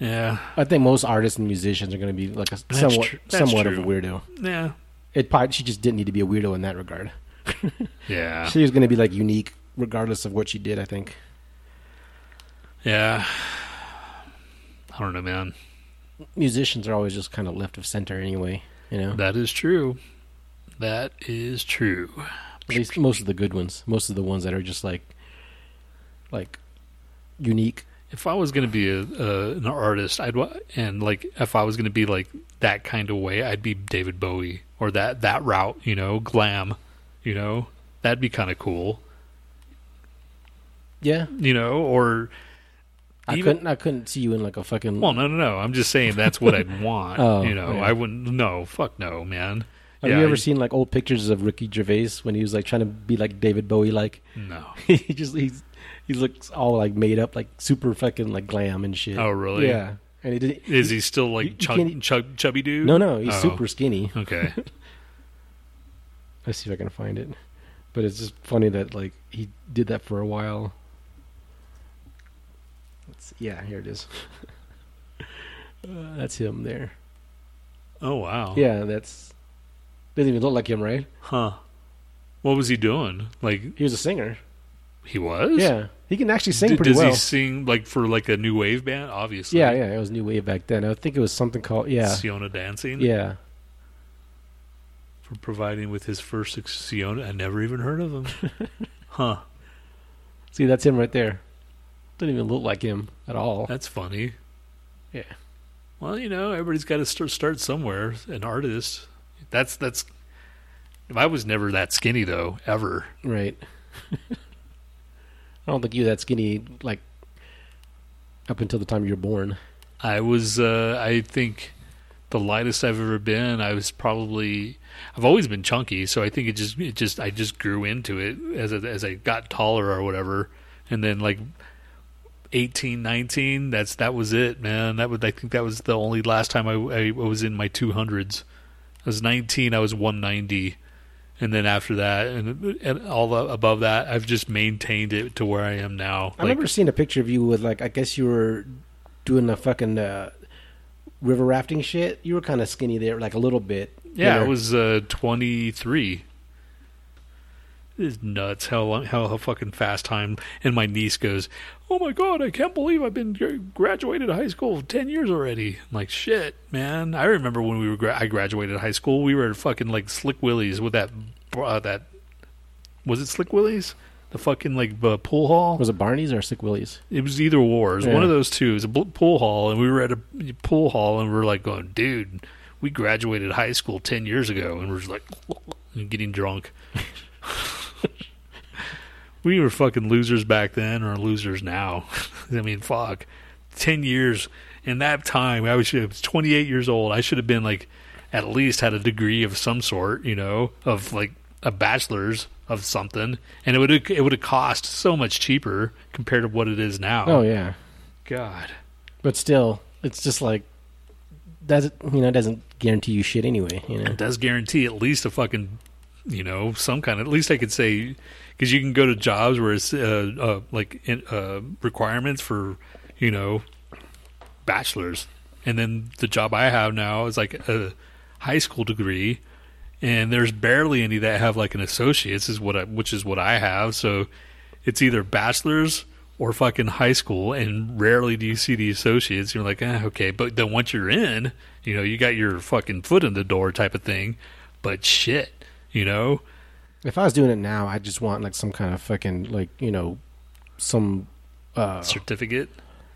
Yeah, I think most artists and musicians are going to be like a That's somewhat tr- somewhat of a weirdo. yeah, It probably she just didn't need to be a weirdo in that regard. yeah, She was going to be like unique regardless of what she did. I think. yeah. I don't know, man. Musicians are always just kind of left of center anyway. You know, That is true. That is true. at least most of the good ones. Most of the ones that are just like, like, unique. If I was going to be a, a an artist, I'd and like if I was going to be like that kind of way, I'd be David Bowie or that that route, you know, glam, you know, that'd be kind of cool, Yeah, you know, or I Even- couldn't. I couldn't see you in like a fucking. well, no, no, no. I'm just saying that's what I'd want. Oh, you know, yeah. I wouldn't. No, fuck no, man. have yeah, you ever I- seen like old pictures of Ricky Gervais when he was like trying to be like David Bowie? Like No. he just he's he looks all like made up, like super fucking like glam and shit. Oh, really? Yeah, and he did. Is he still like you chug, chug, chubby dude? No, no, he's Oh. super skinny. Okay. Let's see if I can find it. But it's just funny that like he did that for a while. Let's, yeah, here it is. uh, that's him there. Oh wow. Yeah, that's doesn't even look like him, right? Huh. What was he doing? Like He was a singer. He was? Yeah, he can actually sing D- pretty does well. he sing like for like a new wave band? Obviously. Yeah, yeah, it was new wave back then. I think it was something called yeah, Seona Dancing. yeah. For providing with his first ex- Seona. I never even heard of him. huh. See, that's him right there. Doesn't even look like him at all. That's funny. Yeah. Well, you know, everybody's got to start start somewhere. An artist. That's that's. If I was never that skinny though, ever. Right. I don't think you that skinny like up until the time you were born. I was, uh, I think, the lightest I've ever been. I was probably, I've always been chunky, so I think it just, it just, I just grew into it as as I got taller or whatever, and then like. 18 19 that's that was it man that would i think that was the only last time i, I was in my 200s i was 19 i was 190 and then after that and, and all the, above that i've just maintained it to where i am now I remember seeing a picture of you with like I guess you were doing a fucking uh, river rafting shit. You were kind of skinny there, like a little bit. Yeah, thinner. it was uh, 23. It's nuts how long, how, how fucking fast time. And my niece goes, "Oh my god, I can't believe I've been graduated high school ten years already." I'm like, "Shit, man!" I remember when we were gra- I graduated high school. We were at fucking like Slick Willie's with that uh, that was it Slick Willie's the fucking like uh, pool hall. Was it Barney's or Sick Willie's? It was either or. It was Yeah. one of those two. It was a bl- pool hall, and we were at a pool hall, and we were like going, dude, we graduated high school 10 years ago, and we're just like getting drunk. we were fucking losers back then, or losers now. I mean, fuck. 10 years. In that time, I was, I was 28 years old. I should have been like, at least had a degree of some sort, you know, of like a bachelor's of something, and it would it would have cost so much cheaper compared to what it is now. Oh yeah, God, but still, it's just like doesn't you know doesn't guarantee you shit anyway. You know. it does guarantee at least a fucking, you know, some kind. Of, at least I could say because you can go to jobs where it's uh, uh, like in, uh, requirements for, you know, bachelors, and then the job I have now is like a high school degree, and there's barely any that have like an associate's is what I, which is what I have. So it's either bachelor's or fucking high school, and rarely do you see the associates. You're like, eh, okay, but then once you're in, you know, you got your fucking foot in the door type of thing. But shit, you know, If I was doing it now, I'd just want like some kind of fucking like you know some uh certificate.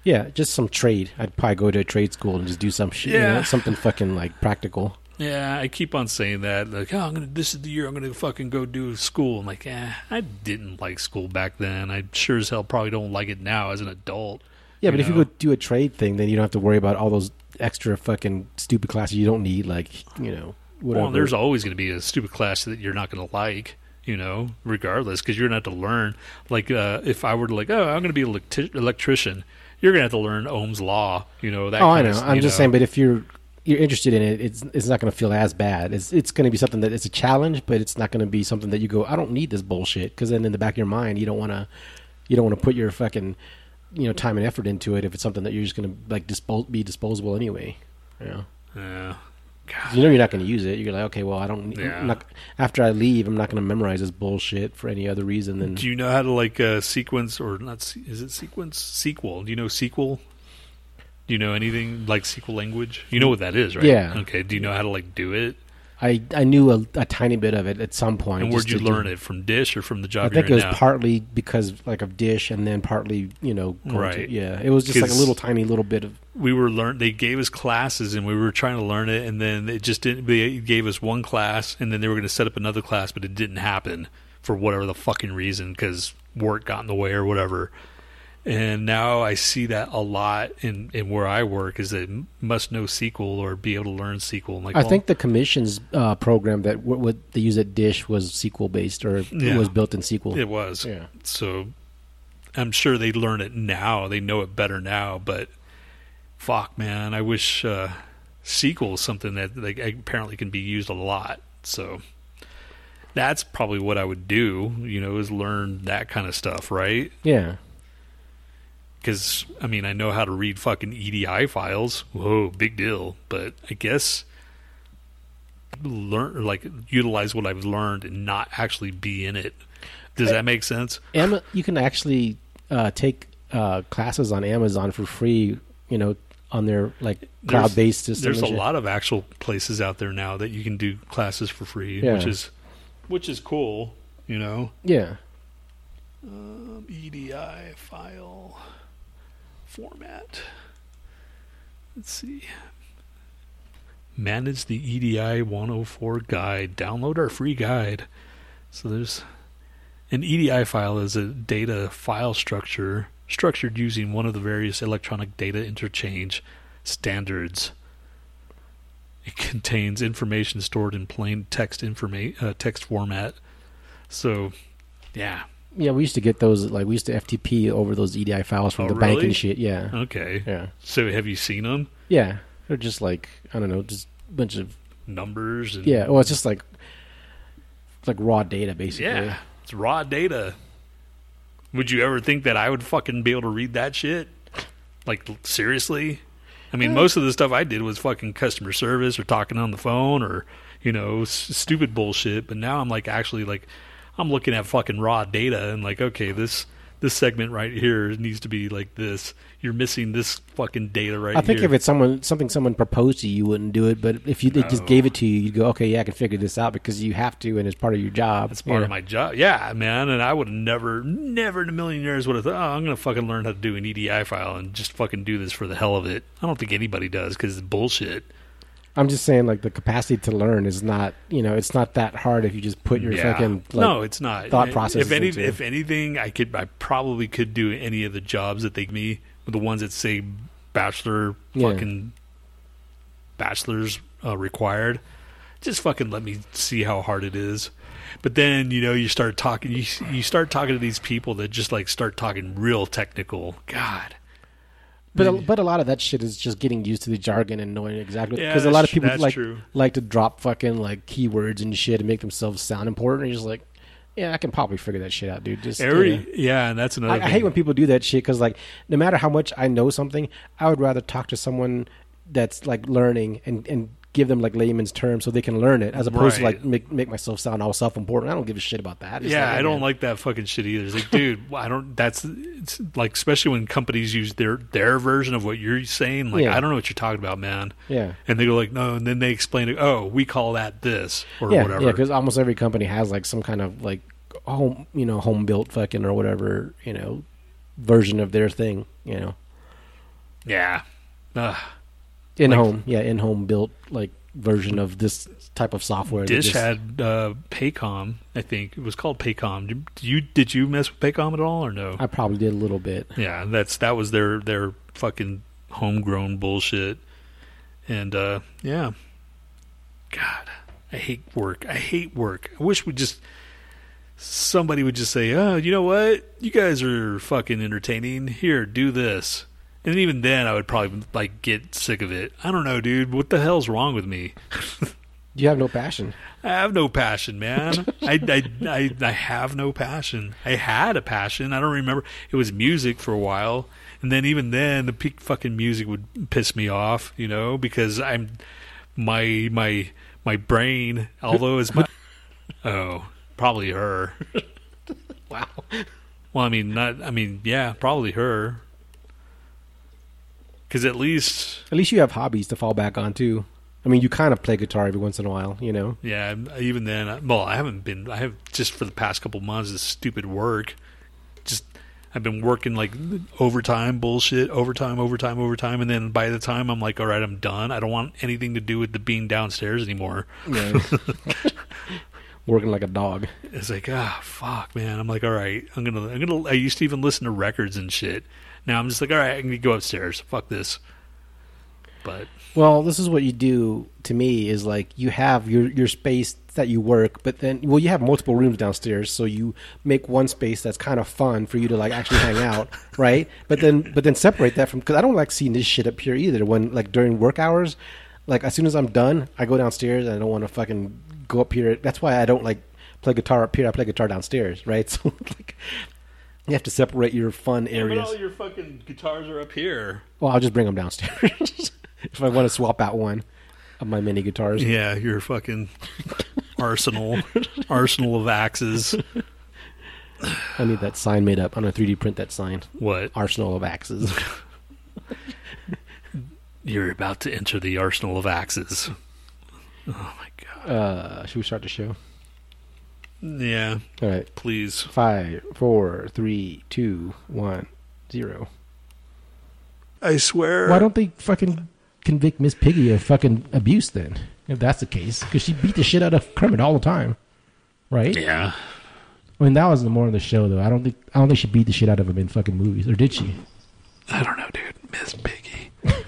yeah just some trade. I'd probably go to a trade school and just do some shit. you know, Yeah. something fucking like practical. Yeah, I keep on saying that. Like, oh, I'm gonna. This is the year I'm gonna fucking go do school. I'm like, eh, I didn't like school back then. I sure as hell probably don't like it now as an adult. Yeah, but if you go do a trade thing, then you don't have to worry about all those extra fucking stupid classes you don't need. Like you know whatever. Well, there's always going to be a stupid class that you're not going to like, you know, regardless, because you're going to have to learn. Like, uh, if I were to like, oh, I'm going to be an electi- electrician, you're going to have to learn Ohm's law, you know. That oh, I know. Of, I'm just know. saying, but if you're you're interested in it, it's it's not going to feel as bad. It's it's going to be something that it's a challenge, but it's not going to be something that you go, I don't need this bullshit. Because then in the back of your mind, you don't want to you don't want to put your fucking you know time and effort into it if it's something that you're just going to like dispose be disposable anyway. Yeah. know, Yeah. you know you're not going to use it. You're like, okay, well, I don't. Yeah. Not, after I leave, I'm not going to memorize this bullshit for any other reason than. Do you know how to like uh, sequence or not? Is it sequence sequel? Do you know sequel? Do you know anything like SQL language? You know what that is, right? Yeah. Okay. Do you know how to like do it? I I knew a, a tiny bit of it at some point. And where'd you learn it from Dish or from the job? I think it was now? partly because like of Dish, and then partly you know, going to- Right. yeah, it was just like a little tiny little bit of we were learn. They gave us classes, and we were trying to learn it, and then it just didn't. They gave us one class, and then they were going to set up another class, but it didn't happen for whatever the fucking reason, because work got in the way or whatever. And now I see that a lot in, in where I work is that must know SQL or be able to learn SQL. I'm like, I well, think the commissions uh, program that what, what they use at Dish was SQL based or Yeah. it was built in SQL. it was. Yeah. So I'm sure they learn it now. They know it better now, but fuck, man, I wish uh, SQL is something that like, apparently can be used a lot. So that's probably what I would do, you know, is learn that kind of stuff, right? Yeah. Because, I mean, I know how to read fucking EDI files. Whoa, big deal. But I guess learn, like, utilize what I've learned and not actually be in it. Does that make sense? Am- you can actually uh, take uh, classes on Amazon for free, you know, on their like cloud based system. There's a shit. lot of actual places out there now that you can do classes for free, Yeah. which is which is cool, you know. Yeah. Um, EDI file format. Let's see. Manage the EDI 104 guide. Download our free guide. So there's an EDI file is a data file structure structured using one of the various electronic data interchange standards. It contains information stored in plain text informa- uh, text format. So, yeah, Yeah, we used to get those like we used to FTP over those EDI files from Oh, the bank and shit. Yeah. okay. Yeah. So, have you seen them? Yeah. They're just like I don't know, just a bunch of Numbers and yeah. Well, it's just like it's like raw data basically. yeah, it's raw data. Would you ever think that I would fucking be able to read that shit? Like seriously? I mean, uh, most of the stuff I did was fucking customer service or talking on the phone or you know s- stupid bullshit. But now I'm like actually like I'm looking at fucking raw data and like okay this this segment right here needs to be like this. You're missing this fucking data right here. I think here. if it's someone something someone proposed to you, you wouldn't do it. But if you they just gave it to you, you'd go, okay, yeah, I can figure this out because you have to, and it's part of your job. It's part of my job. Yeah, man. And I would have never, never in a million years would have thought, oh, I'm going to fucking learn how to do an EDI file and just fucking do this for the hell of it. I don't think anybody does because it's bullshit. I'm just saying, like the capacity to learn is not, you know, it's not that hard if you just put your yeah. fucking like, no, it's not. thought If any, into if anything, I could, I probably could do any of the jobs that they give me, the ones that say bachelor, Yeah. fucking bachelor's uh, required. Just fucking let me see how hard it is. But then you know you start talking, you you start talking to these people that just like start talking real technical. God, But a, but a lot of that shit is just getting used to the jargon and knowing exactly Yeah, because a lot of people like true. like to drop fucking like keywords and shit and make themselves sound important. And you're just like, yeah, I can probably figure that shit out, dude. Just every yeah. yeah, and that's another. I, I hate when people do that shit because like no matter how much I know something, I would rather talk to someone that's like learning and and give them like layman's terms so they can learn it as opposed to like make make myself sound all self important. I don't give a shit about that. It's Yeah, like, I don't man. like that fucking shit either. It's like, dude, I don't. That's it's like, especially when companies use their their version of what you're saying. Like, Yeah. I don't know what you're talking about, man. Yeah. And they go like, no, and then they explain it. Oh, we call that this or yeah, whatever. yeah, because almost every company has like some kind of like home, you know, home built fucking or whatever, you know, version of their thing, you know, yeah. Ugh. In Like- home, yeah, in home built like version of this type of software. Dish just- had uh, Paycom. I think it was called Paycom. Did you did you mess with Paycom at all or no? I probably did a little bit. Yeah, that's that was their their fucking homegrown bullshit. And uh yeah. God, I hate work. I hate work. I wish we just somebody would just say, "Oh, you know what? You guys are fucking entertaining. Here, do this." And even then I would probably like get sick of it. I don't know, dude. What the hell's wrong with me? You have no passion. I have no passion, man. I, I, I, I have no passion. I had a passion. I don't remember. It was music for a while, and then even then the peak fucking music would piss me off, you know, because I'm my my my brain, although it's my oh probably her. Wow. Well, I mean not. I mean yeah, probably her. Because at least At least you have hobbies to fall back on too. I mean, you kind of play guitar every once in a while, you know. Yeah, even then, I- well, I haven't been. I have just for the past couple months this stupid work. Just I've been working like overtime bullshit, overtime, overtime, overtime, and then by the time I'm like, all right, I'm done. I don't want anything to do with the being downstairs anymore. Yeah. Working like a dog. It's like ah, fuck, man. I'm like, all right, I'm gonna, I'm gonna. I used to even listen to records and shit. Now I'm just like, all right, I'm gonna go upstairs. Fuck this. But Well, this is what you do to me is like you have your your space that you work, but then well you have multiple rooms downstairs, so you make one space that's kind of fun for you to like actually hang out, right? But then but then separate that from cuz I don't like seeing this shit up here either when like during work hours, like as soon as I'm done, I go downstairs and I don't want to fucking go up here. That's why I don't like play guitar up here. I play guitar downstairs, right? So like you have to separate your fun areas. All your fucking guitars are up here. Well, I'll just bring them downstairs if I want to swap out one of my mini guitars. Yeah, your fucking arsenal, arsenal of axes. I need that sign made up. I'm gonna 3D print that sign. What? Arsenal of axes. You're about to enter the arsenal of axes. Oh my god. Uh, should we start the show? Yeah, All right. please. Five, four, three, two, one, zero. I swear. Why don't they fucking convict Miss Piggy of fucking abuse then? If that's the case, because she beat the shit out of Kermit all the time, right? Yeah. I mean, that was the more of the show, though. I don't think I don't think she beat the shit out of him in fucking movies, or did she? I don't know, dude. Miss Piggy.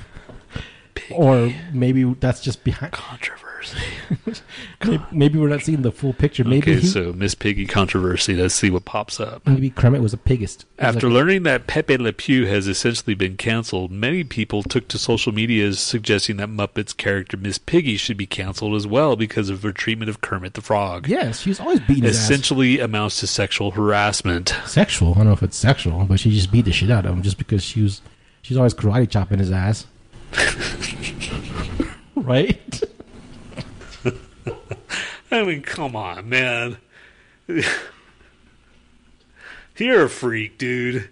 Piggy. Or maybe that's just behind. controversy. Maybe, we're not seeing the full picture. Maybe okay, he, so Miss Piggy controversy. Let's see what pops up. maybe Kermit was a pigist. Was After like- learning that Pepe Le Pew has essentially been canceled, many people took to social media suggesting that Muppet's character Miss Piggy should be canceled as well because of her treatment of Kermit the Frog. yes, she's always beating his ass. Essentially amounts to sexual harassment. Sexual. I don't know if it's sexual, but she just beat the shit out of him just because she was she's always karate chopping his ass. right? I mean, come on, man. You're a freak, dude.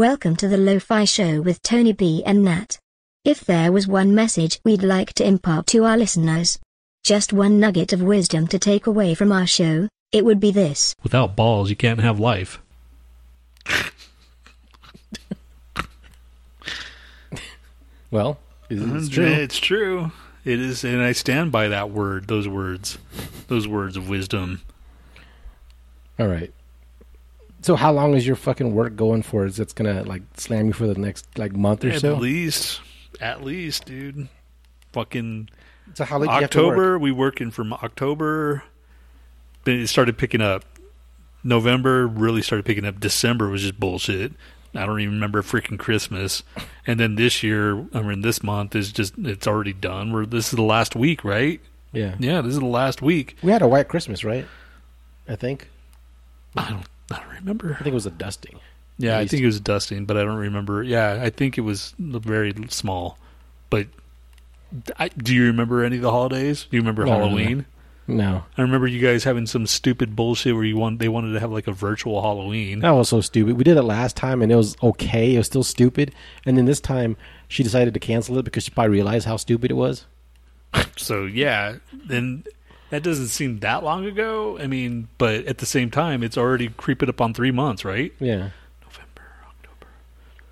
Welcome to the Lo-Fi Show with Tony B and Nat. If there was one message we'd like to impart to our listeners, just one nugget of wisdom to take away from our show, it would be this. Without balls, you can't have life. well, it's, it's It's uh, true. It's true. It is, and I stand by that word. Those words, those words of wisdom. All right. So how long is your fucking work going for? Is it's gonna like slam you for the next like month or At so? At least, at least, dude. Fucking So how late do you have to work? October. We working from October. But it started picking up. November really started picking up. December was just bullshit. I don't even remember freaking Christmas. And then this year, I mean, this month is just it's already done. We're this is the last week, right? Yeah. Yeah, this is the last week. We had a white Christmas, right? I think. I don't I don't remember. I think it was a dusting. Yeah, I think it was dusting, but I don't remember. Yeah, I think it was very small. But I, do you remember any of the holidays? Do you remember No, no, no. Halloween? No, I remember you guys having some stupid bullshit where you want they wanted to have like a virtual Halloween. that was so stupid. We did it last time, and it was okay. It was still stupid. And then this time, she decided to cancel it because she probably realized how stupid it was. So yeah, then that doesn't seem that long ago. I mean, but at the same time, it's already creeping up on three months, right? Yeah. November, October.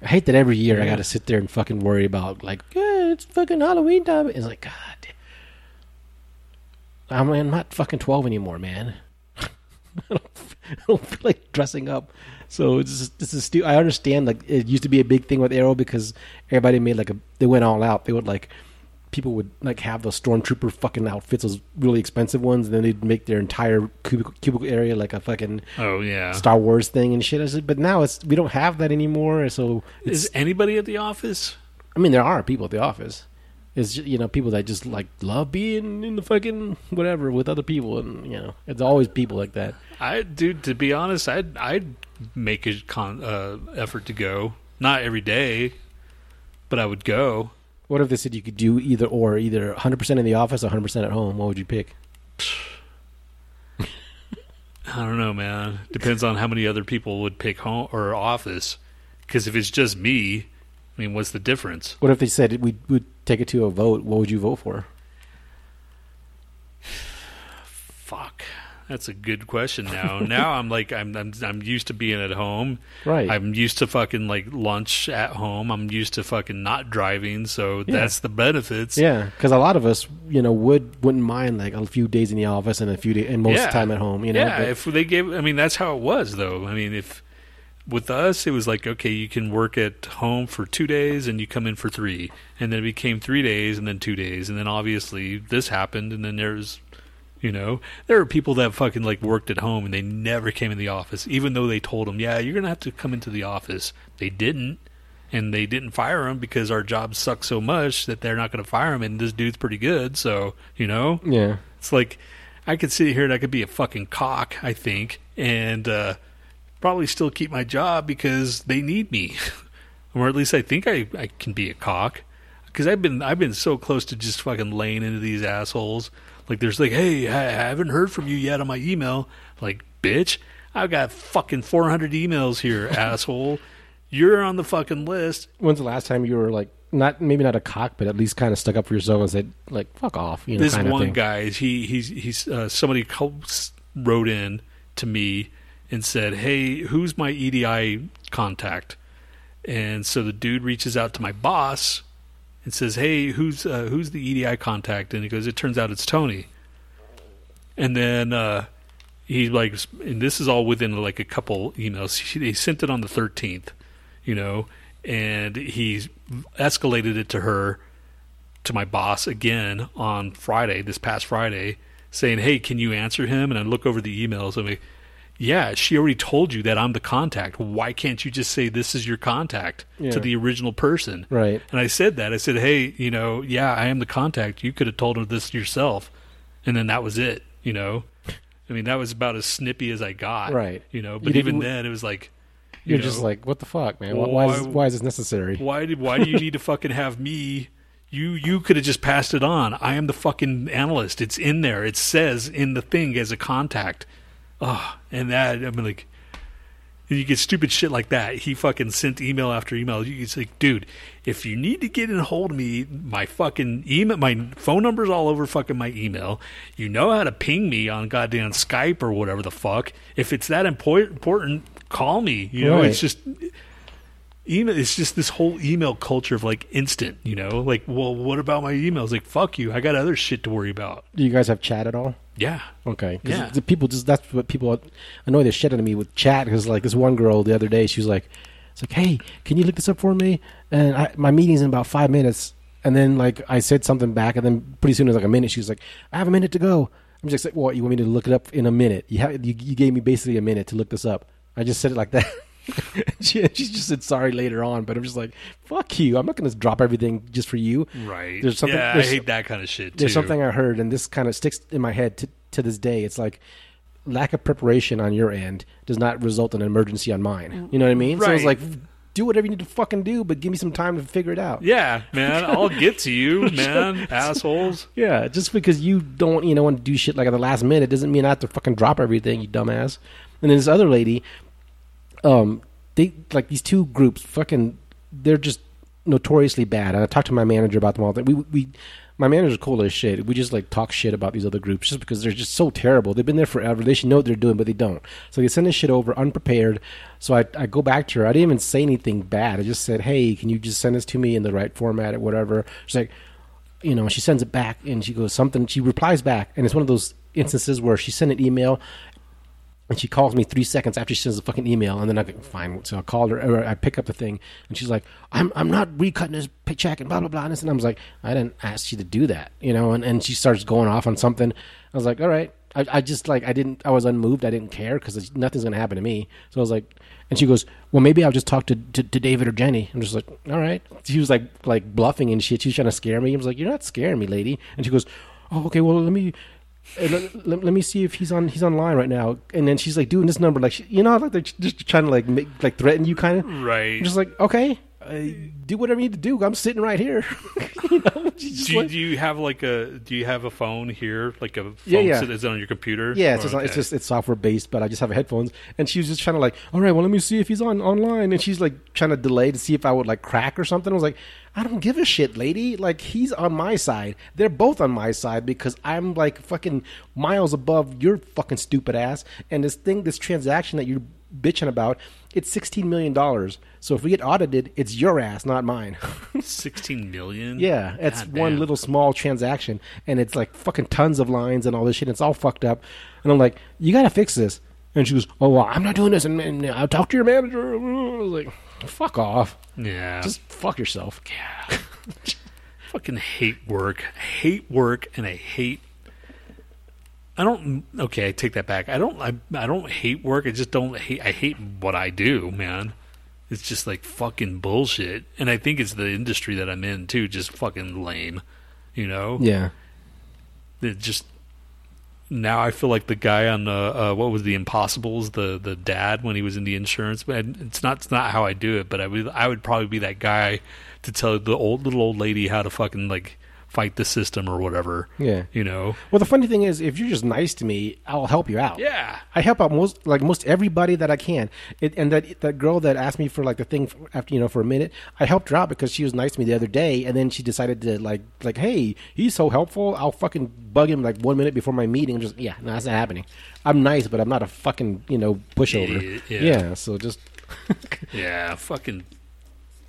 I hate that every year I got to sit there and fucking worry about like, yeah, it's fucking Halloween time. It's like, God, I'm, I'm not fucking twelve anymore, man. I, don't, I don't feel like dressing up. So it's just, this is stu- I understand like it used to be a big thing with Arrow because everybody made like a they went all out. They would like people would like have those stormtrooper fucking outfits, those really expensive ones, and then they'd make their entire cubicle, cubicle area like a fucking Oh yeah. Star Wars thing and shit. I said, But now it's we don't have that anymore. So Is anybody at the office? I mean, there are people at the office. It's ju- you know people that just like love being in the fucking whatever with other people, and you know it's always people like that. I, dude, to be honest, I'd I'd make a con, uh, effort to go. Not every day, but I would go. What if they said you could do either or, either 100 percent in the office, 100 percent at home? What would you pick? I don't know, man. Depends on how many other people would pick home or office. Because if it's just me, I mean, what's the difference? What if they said we would take it to a vote? What would you vote for? Fuck. That's a good question. Now, now I'm like I'm, I'm I'm used to being at home. Right. I'm used to fucking like lunch at home. I'm used to fucking not driving. So Yeah. that's the benefits. yeah, because a lot of us, you know, would wouldn't mind like a few days in the office and a few days and most Yeah. time at home. You know, yeah, but- if they gave, I mean, that's how it was, though. I mean, if with us, it was like, okay, you can work at home for two days and you come in for three, and then it became three days and then two days, and then obviously this happened, and then there's, you know, there are people that fucking like worked at home and they never came in the office, even though they told them, yeah, you're gonna have to come into the office. They didn't. And they didn't fire him because our job sucks so much that they're not going to fire him. And this dude's pretty good, so you know. yeah, It's like I could sit here and I could be a fucking cock, I think, and uh, probably still keep my job because they need me, or at least I think I, I can be a cock. Because I've been I've been so close to just fucking laying into these assholes. Like there's like, hey, I haven't heard from you yet on my email. Like, bitch, I've got fucking 400 emails here, asshole. You're on the fucking list. when's the last time you were like not maybe not a cock, but at least kind of stuck up for yourself and said like fuck off? You know, this kind of one guy he he's he's uh, somebody wrote in to me and said hey who's my edi contact and so the dude reaches out to my boss and says hey who's uh, who's the edi contact and he goes it turns out it's tony and then uh he like and this is all within like a couple emails he, he sent it on the 13th you know and he escalated it to her to my boss again on Friday, this past Friday, saying, "Hey, can you answer him?" And I look over the emails. I'm like, "Yeah, she already told you that I'm the contact. Why can't you just say this is your contact Yeah. to the original person?" Right. And I said that. I said, "Hey, you know, yeah, I am the contact. You could have told her this yourself." And then that was it. You know, I mean, that was about as snippy as I got. Right. You know, but didn't- even then, it was like, you You're know, just like, what the fuck, man? Why, why, is, why is this necessary? why did why do you need to fucking have me? You you could have just passed it on. I am the fucking analyst. It's in there. It says in the thing as a contact. Oh, and that I mean like you get stupid shit like that. He fucking sent email after email. He's like, dude, if you need to get in hold of me, my fucking email, my phone number's all over fucking my email. You know how to ping me on goddamn Skype or whatever the fuck. If it's that import- important, call me. You know, Right. it's just email it's just this whole email culture of like instant you know like well what about my emails like fuck you i got other shit to worry about Do you guys have chat at all? yeah Okay. Yeah. the people just that's what people annoy the shit out of me with chat because like this one girl the other day she was like, it's like, hey, can you look this up for me? And I, my meeting's in about five minutes. And then like I said something back, and then pretty soon it was like a minute. She was like, I have a minute to go. I'm just like, what? You want me to look it up in a minute? You have you, you gave me basically a minute to look this up. I just said it like that. she, she just said sorry later on, but I'm just like, fuck you. I'm not going to drop everything just for you. right There's something- yeah there's- i hate that kind of shit too There's something I heard, and this kind of sticks in my head to, to this day. It's like, lack of preparation on your end does not result in an emergency on mine. You know what I mean? So it's Right. like, do whatever you need to fucking do, but give me some time to figure it out. Yeah, man, I'll get to you, man, assholes. Yeah, just because you don't, you know, want to do shit like at the last minute doesn't mean I have to fucking drop everything, you dumbass. And then this other lady, um, they like these two groups, fucking, they're just notoriously bad. And I talked to my manager about them all. The we we, my manager's cool as shit. We just like talk shit about these other groups just because they're just so terrible. They've been there forever. They should know what they're doing, but they don't. So they send this shit over unprepared. So I I go back to her. I didn't even say anything bad. I just said, hey, can you just send this to me in the right format or whatever? She's like you know, she sends it back and she goes something. She replies back, and it's one of those instances where she sent an email and she calls me three seconds after she sends the fucking email, and then I go, fine. So I called her, or I pick up the thing, and she's like, "I'm I'm not recutting this paycheck and blah blah blah." And I was like, "I didn't ask you to do that," you know. And, and she starts going off on something. I was like, "All right." I, I just like I didn't I was unmoved. I didn't care because nothing's gonna happen to me. So I was like, and she goes, "Well, maybe I'll just talk to, to to David or Jenny." I'm just like, "All right." She was like like bluffing and shit. She was trying to scare me. I was like, "You're not scaring me, lady." And she goes, "Oh, okay. Well, let me." Uh, let, let, let me see if he's on he's online right now. And then she's like doing this number like she, you know like they're just trying to like make like threaten you kind of Right. I'm just like okay uh, do whatever you need to do. I'm sitting right here. You know Do you, like- do you have like a do you have a phone here? Like a phone Yeah, yeah. that is on your computer? yeah it's just it's just it's software based but i just have headphones. And she was just trying to like all right well let me see if he's on online. And she's like trying to delay to see if i would like crack or something. I was like i don't give a shit lady. Like he's on my side. They're both on my side because i'm like fucking miles above your fucking stupid ass. And this thing this transaction that you're bitching about it's 16 million dollars so if we get audited it's your ass not mine sixteen million. Yeah, it's God one damn. little small transaction, and it's like fucking tons of lines and all this shit. And it's all fucked up, and I'm like, you gotta fix this. And she goes, oh, well, I'm not doing this, and, and I'll talk to your manager. I was like, fuck off, Yeah. just fuck yourself. Yeah. fucking hate work. I hate work, and I hate. I don't. Okay, I take that back. I don't. I, I don't hate work. I just don't hate. I hate what I do, man. It's just like fucking bullshit, and I think it's the industry that I'm in too. Just fucking lame, you know. Yeah, It just now I feel like the guy on the uh, what was the Impossibles, the the dad when he was in the insurance. But it's not it's not how I do it. But I would I would probably be that guy to tell the old little old lady how to fucking like fight the system or whatever. yeah. You know. Well, the funny thing is, if you're just nice to me, I'll help you out. Yeah. I help out most like most everybody that I can. It, and that that girl that asked me for like the thing after you know for a minute, I helped her out because she was nice to me the other day, and then she decided to like like hey, he's so helpful. I'll fucking bug him like one minute before my meeting. I'm just yeah, no, that's not happening. I'm nice, but I'm not a fucking you know pushover. Yeah. yeah, so just Yeah. Fucking.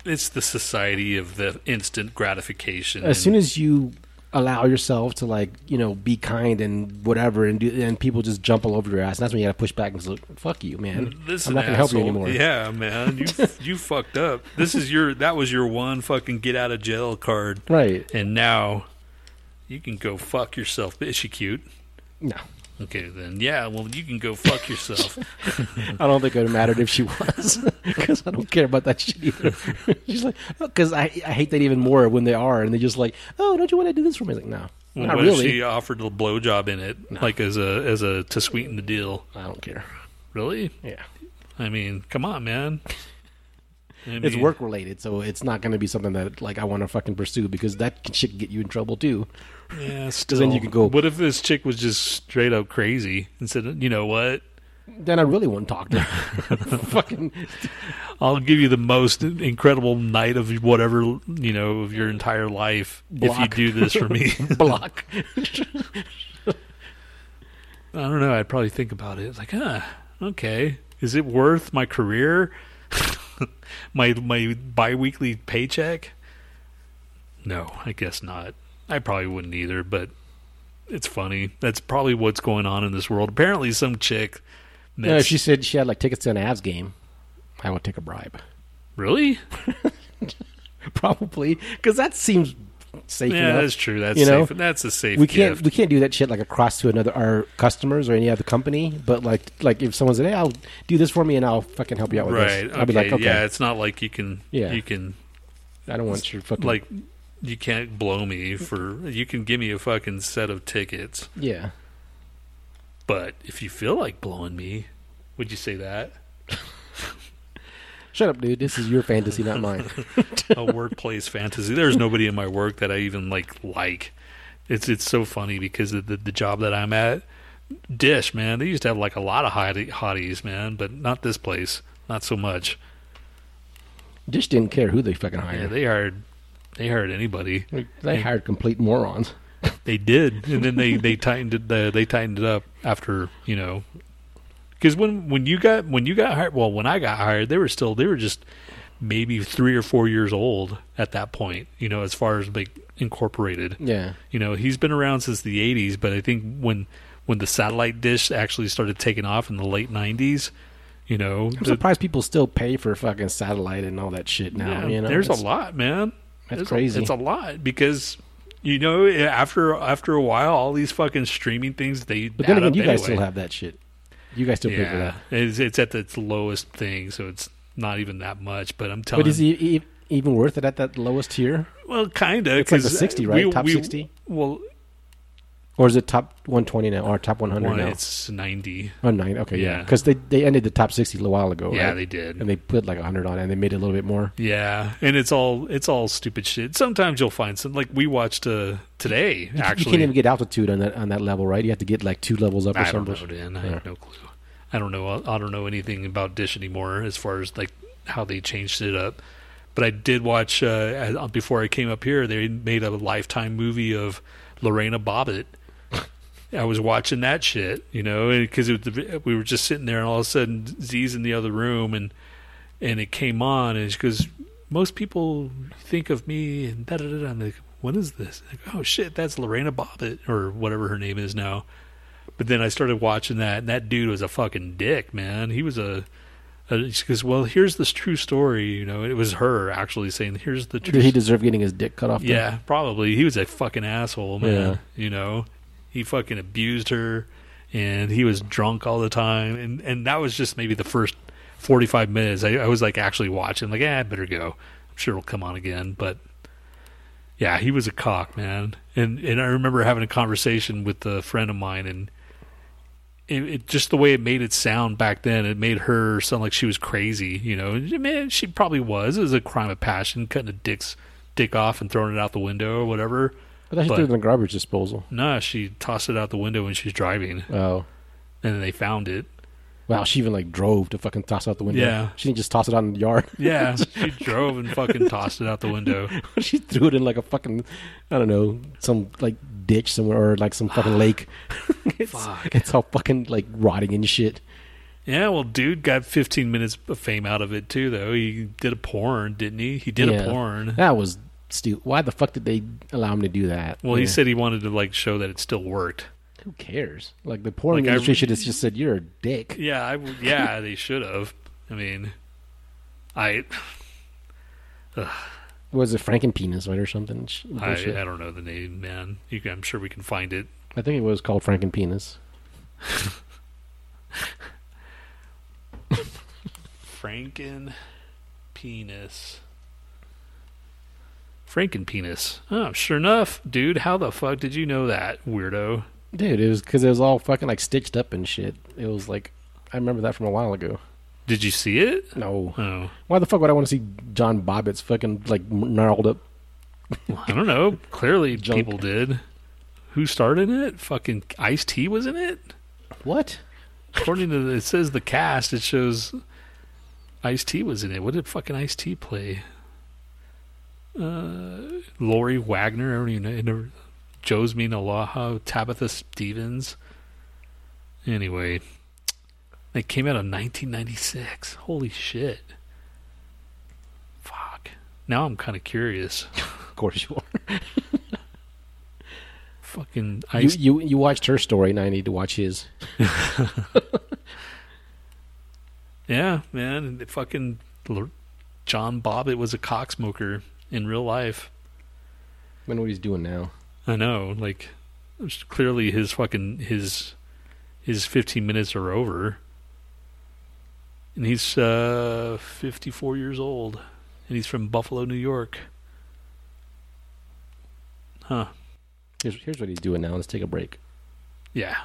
It's the society of the instant gratification. as soon as you allow yourself to like you know be kind and whatever and do and people just jump all over your ass and that's when you gotta push back and say fuck you man Listen, i'm not gonna help you anymore Yeah, man, you you fucked up. This is your that was your one fucking get out of jail card, right and now you can go fuck yourself. Is she cute? no Okay, then yeah. Well, you can go fuck yourself. I don't think it would have mattered if she was, because I don't care about that shit either. She's like, oh, because I I hate that even more when they are, and they're just like, oh, don't you want to do this for me? Like, no, Well, not what if really. she offered a blowjob in it, like as a as a to sweeten the deal? I don't care. Really? Yeah, I mean, come on, man. I it's work related, so it's not going to be something that like I want to fucking pursue because that shit can get you in trouble too. Yeah, still. then you can go- What if this chick was just straight up crazy and said, "You know what? Then I really wouldn't talk to her. fucking I'll give you the most incredible night of whatever you know of your entire life if you do this for me." block. I don't know. I'd probably think about it. It's like, huh, okay. Is it worth my career? my my biweekly paycheck? No, I guess not. I probably wouldn't either, but it's funny. That's probably what's going on in this world. Apparently some chick No, if she said she had like tickets to an Avs game, I would take a bribe. Really? Probably because that seems safe Yeah, enough. that's true. That's You know, safe. That's a safe we can't gift. we can't do that shit like across to another our customers or any other company. But like like if someone said, "Hey, I'll do this for me and I'll fucking help you out with right. this," I'll be like, "Okay, Yeah, it's not like you can Yeah. you can I don't want your fucking like you can't blow me for you can give me a fucking set of tickets. yeah." But if you feel like blowing me, would you say that? Shut up, dude. This is your fantasy, not mine. a workplace fantasy. There's nobody in my work that I even like like. It's it's so funny because of the the job that I'm at, Dish man, they used to have like a lot of hottie, hotties, man, but not this place, not so much. Dish didn't care who they fucking Yeah, hired. they hired they hired anybody. they hired complete morons. They did, and then they they tightened it. The, they tightened it up after you know, because when when you got when you got hired, well, when I got hired, they were still they were just maybe three or four years old at that point. You know, as far as like incorporated. Yeah. You know, he's been around since the '80s, but I think when when the satellite dish actually started taking off in the late '90s, you know, I'm the- surprised people still pay for fucking satellite and all that shit now. yeah, you know, there's a lot, man. That's There's a- crazy. it's a lot because you know after after a while, all these fucking streaming things they. But then again, you guys anyway. still have that shit. You guys still pay for that. it's, it's at its lowest thing, so it's not even that much. But I'm telling. But is he even worth it at that lowest tier, well, kind of. It's like the uh, 60, right? Top 60? Well, or is it top 120 now, or top 100 one, now? it's ninety. Oh, nine. Okay, yeah. Yeah. Because they they ended the top 60 a little while ago. Yeah, right? they did. and they put like 100 on it, and they made it a little bit more. Yeah, and it's all it's all stupid shit. Sometimes you'll find some like we watched uh, today. You, you can't even get altitude on that on that level, right? You have to get like two levels up or I don't something. know, Dan. I Yeah. have no clue. I don't know. I don't know anything about Dish anymore as far as like how they changed it up. But I did watch uh, before I came up here. They made a lifetime movie of Lorena Bobbitt. I was watching that shit, you know, because we were just sitting there, and all of a sudden Z's in the other room, and and it came on, and she goes, "Most people think of me," and da da da. da." I'm like, "What is this?" Like, oh shit, that's Lorena Bobbitt or whatever her name is now. But then I started watching that, and that dude was a fucking dick, man. He was a. a she goes, well, here's this true story. You know, it was her actually saying, "Here's the true." Did he deserve getting his dick cut off? then? yeah, probably. He was a fucking asshole, man. Yeah. You know, he fucking abused her, and he was drunk all the time, and and that was just maybe the first forty five minutes. I, I was like actually watching, like, yeah, I better go. I'm sure it'll come on again, but. Yeah, he was a cock, man, and and I remember having a conversation with a friend of mine, and it, it just the way it made it sound back then, it made her sound like she was crazy. You know, man, she probably was. It was a crime of passion, cutting a dick's dick off and throwing it out the window or whatever. But I should But- threw it in the garbage disposal. No, she tossed it out the window when she's driving, Oh. and then they found it. Wow, she even like drove to fucking toss out the window. Yeah. She didn't just toss it out in the yard. Yeah, she drove and fucking tossed it out the window. she threw it in like a fucking I don't know, some like ditch somewhere or like some fucking lake. it's, Fuck. it's all fucking like rotting and shit. Yeah, well, dude got 15 minutes of fame out of it too, though. He did a porn, didn't he? He did a porn. That was stupid. Why the fuck did they allow him to do that? Well, he said he wanted to like show that it still worked. Who cares? Like the porn Like, I- industry should have just said you're a dick. Yeah, I yeah, they should have. I mean, I, Was it Franken penis right or something? I. I don't know the name, man. Can, I'm sure we can find it. I think it was called Franken penis. Franken penis. Franken penis. Oh, sure enough, dude. How the fuck did you know that, weirdo? Dude, it was because it was all fucking like stitched up and shit. It was like I remember that from a while ago. Did you see it? No, Oh, why the fuck would I want to see John Bobbitt's fucking like gnarled up? I don't know. Clearly, Junk. people did. Who started it? Fucking Ice T was in it. What? According to the, it says the cast, it shows Ice T was in it. What did fucking Ice T play? Uh, Lori Wagner. I don't even know. I never- Tabitha Stevens. Anyway, they came out in 1996. Holy shit! Fuck. Now I'm kind of curious. Of course you are. Fucking You, Ice. you you watched her story, and I need to watch his. Yeah, man. Fucking John Bobbitt was a cocksmoker in real life. I know what he's doing now. I know, like clearly his fucking his his 15 minutes are over. And he's uh 54 years old and he's from Buffalo, New York. Huh. Here's here's what he's doing now. Let's take a break. Yeah.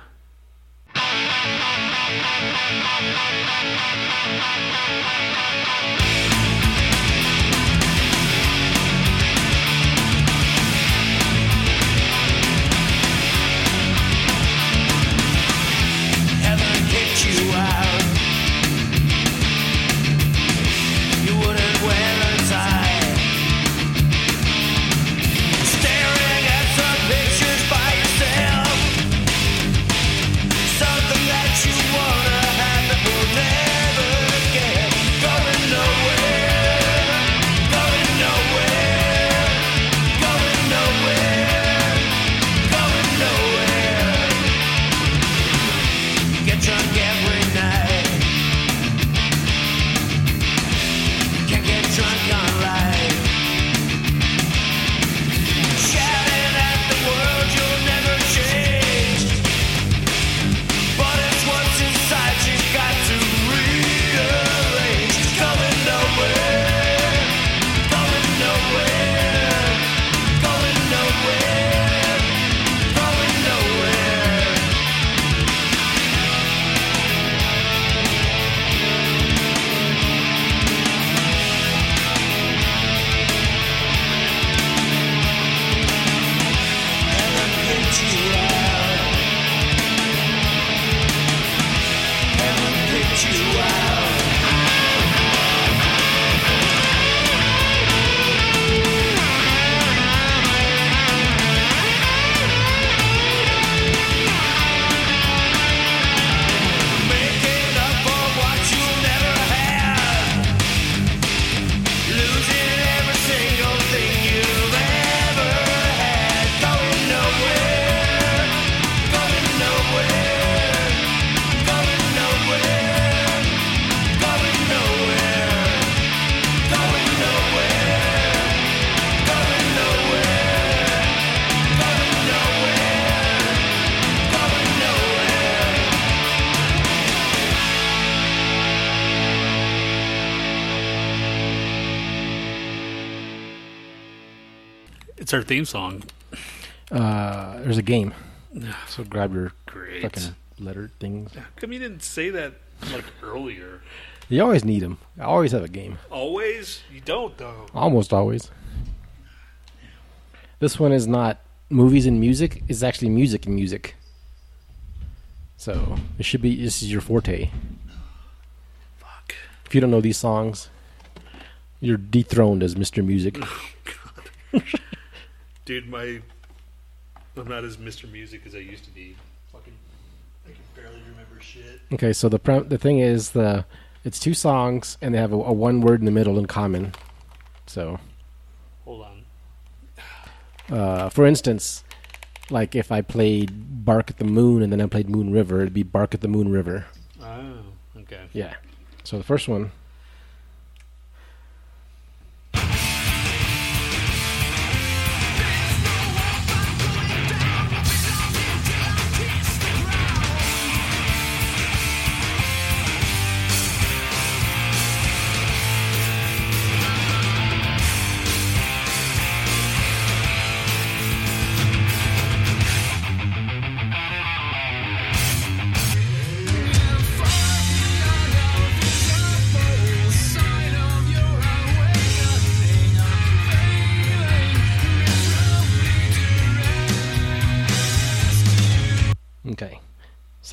Theme song. Uh, there's a game, so grab your Great. fucking letter things. How come you didn't say that like earlier? You always need them. I always have a game. Always? You don't though. Almost always. This one is not movies and music. It's actually music and music. So it should be. This is your forte. Fuck. If you don't know these songs, you're dethroned as Mr. Music. Dude, my I'm not as Mr. Music as I used to be. Fucking I can barely remember shit. Okay, so the pre- the thing is the it's two songs and they have a, a one word in the middle in common. So, Hold on. uh, for instance, like if I played "Bark at the Moon" and then I played "Moon River," it'd be "Bark at the Moon River." Oh, okay. Yeah. So the first one.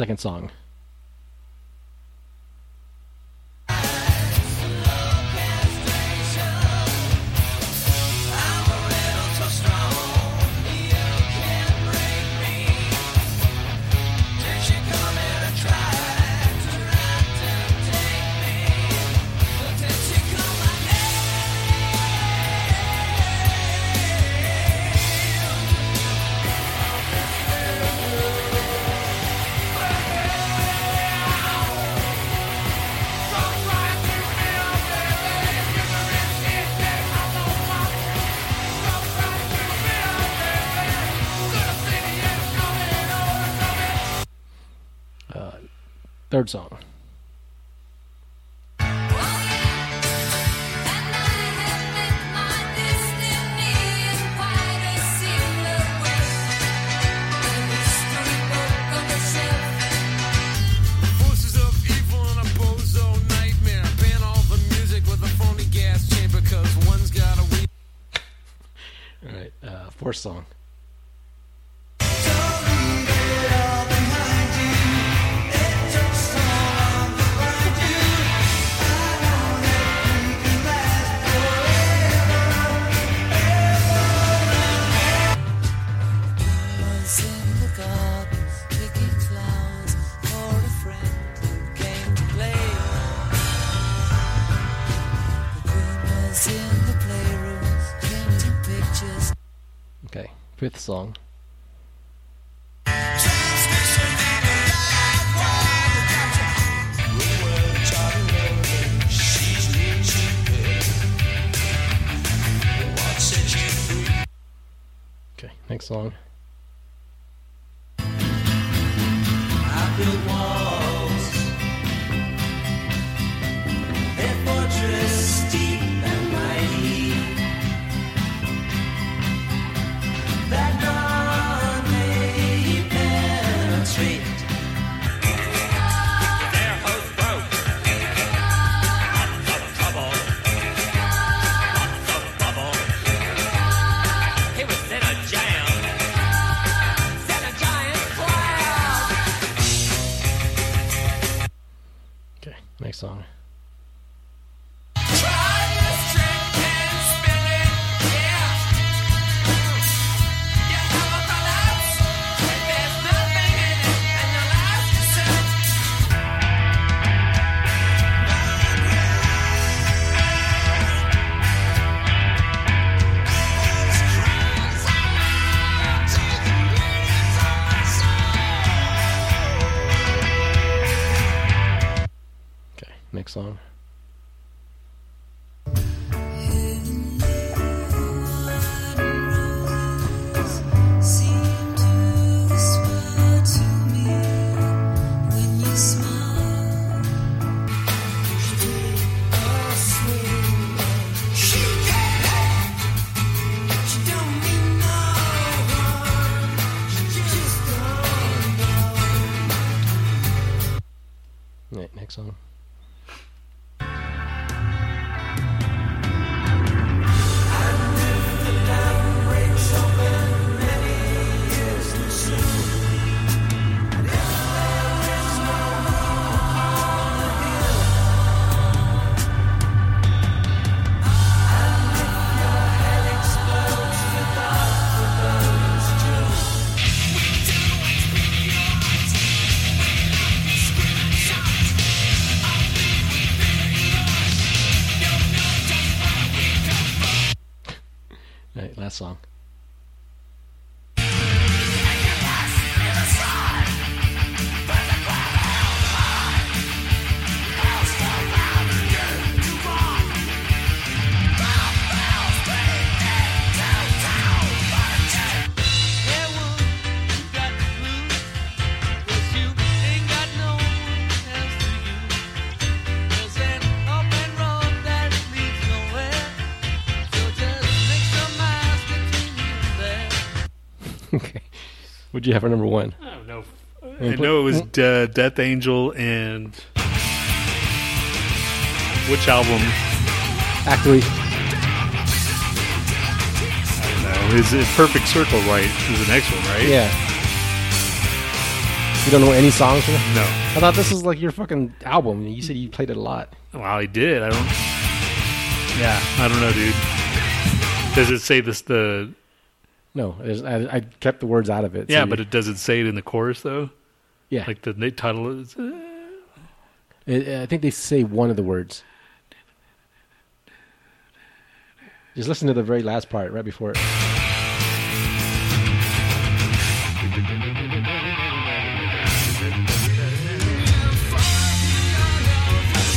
Second song. Song. You have for number one? I don't know. I know it was De- Death Angel and which album? Act three. I don't know. Is it Perfect Circle? Right? Is the next one, right? Yeah. You don't know any songs from it? No. I thought this was like your fucking album. You said you played it a lot. Well, I did. I don't. Yeah, I don't know, dude. Does it say this? The No, I, I kept the words out of it. yeah, so but you- it does it say it in the chorus though? yeah, Like the title is. uh, I think they say one of the words. Just listen to the very last part right before it.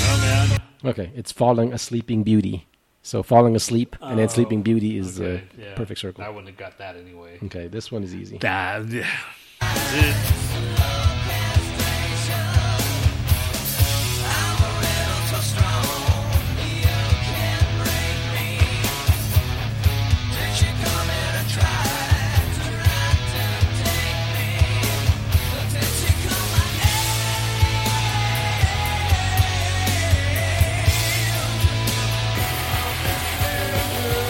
Oh man. Okay, it's falling a sleeping beauty. So falling asleep and then sleeping beauty is Okay, the yeah. perfect circle. I wouldn't have got that anyway. Okay, this one is easy. Ah, yeah.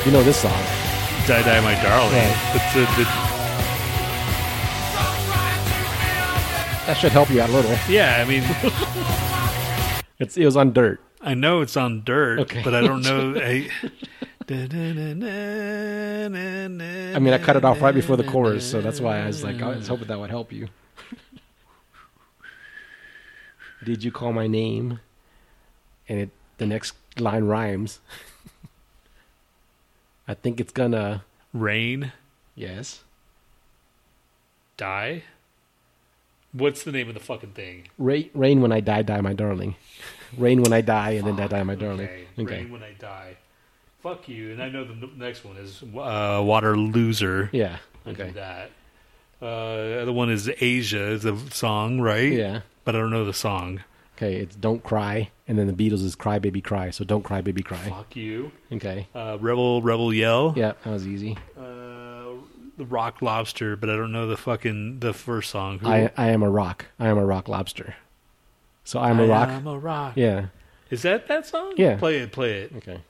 You know this song? Die Die My Darling. Right. The, the, That should help you out a little. yeah, I mean, It's it was on dirt. I know it's on dirt, Okay. but I don't know. I, I I mean, I cut it off right before the chorus, so that's why I was like, I was hoping that would help you. Did you call my name? And it the next line rhymes. I think it's gonna Rain, yes. die. What's the name of the fucking thing? Rain, rain when I die, die my darling. Rain when I die, and then die, die my darling. Okay. Okay. Rain when I die. Fuck you. And I know the next one is uh, Water Loser. Yeah. I Okay. that. Uh, the other one is Asia, Is a song, right? Yeah. But I don't know the song. Okay. It's don't cry, and then the Beatles is cry baby cry. So don't cry baby cry. Fuck you. Okay. Uh, Rebel Rebel Yell. Yeah, that was easy. Uh, the Rock Lobster, but I don't know the fucking the first song. Who- I I am a rock. I am a rock lobster. So I'm a rock. I am a rock. Yeah. Is that that song? Yeah. Play it. Play it. Okay.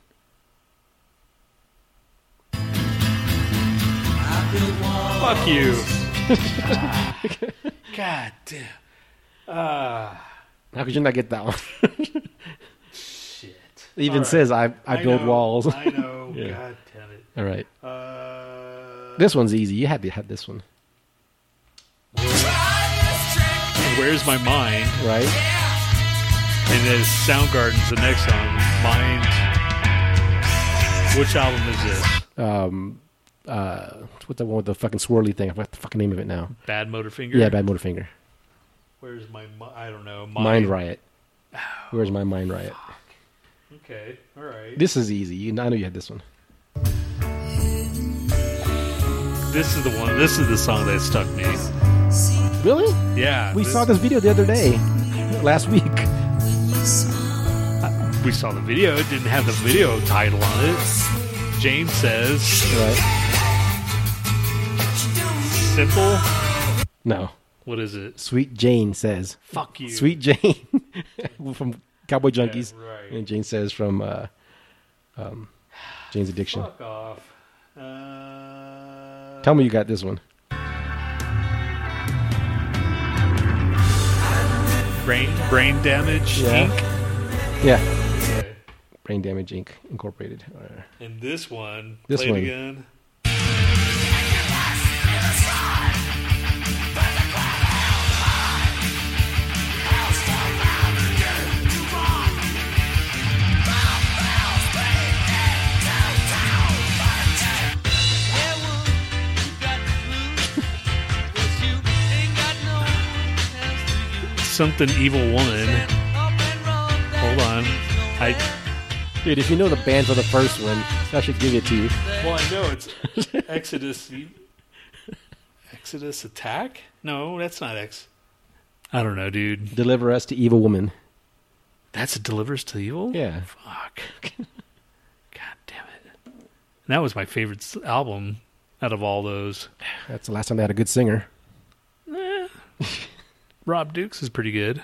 Fuck you. God damn. Ah. How could you not get that one? shit. It even right. says I I, build know, walls. I know. Yeah. God damn it. All right. Uh, This one's easy. You had to have this one, Where's my mind? right? And then Soundgarden's the next song. Mind. Which album is this? Um, uh, what's the one with the fucking swirly thing? I forgot the fucking name of it now. Badmotorfinger. Yeah, Badmotorfinger. Where's my? I don't know. Mind Riot. Where's my mind riot? Okay. All right. This is easy. You, I know you had this one. This is the one. This is the song that stuck me. Really? Yeah. We saw this video the other day, last week. We saw the video. It didn't have the video title on it. James says Right? simple. No. What is it? Sweet Jane says. Fuck you. Sweet Jane from Cowboy Junkies. Yeah, right. And Jane says from uh, um, Jane's Addiction. Fuck off. Uh, Tell me you got this one. brain brain damage. Yeah. Inc. Yeah. Okay. Brain Damage Inc. Incorporated. Uh, And this one. This one. again. Something evil woman. Hold on. I Dude, if you know the band for the first one, I should give it to you. well I know it's Exodus Exodus attack? No, that's not X. I don't know, dude. Deliver us to evil woman. That's a delivers to evil? Yeah. Fuck. God damn it. That was my favorite s- album out of all those. That's the last time they had a good singer. Eh. Rob Dukes is pretty good.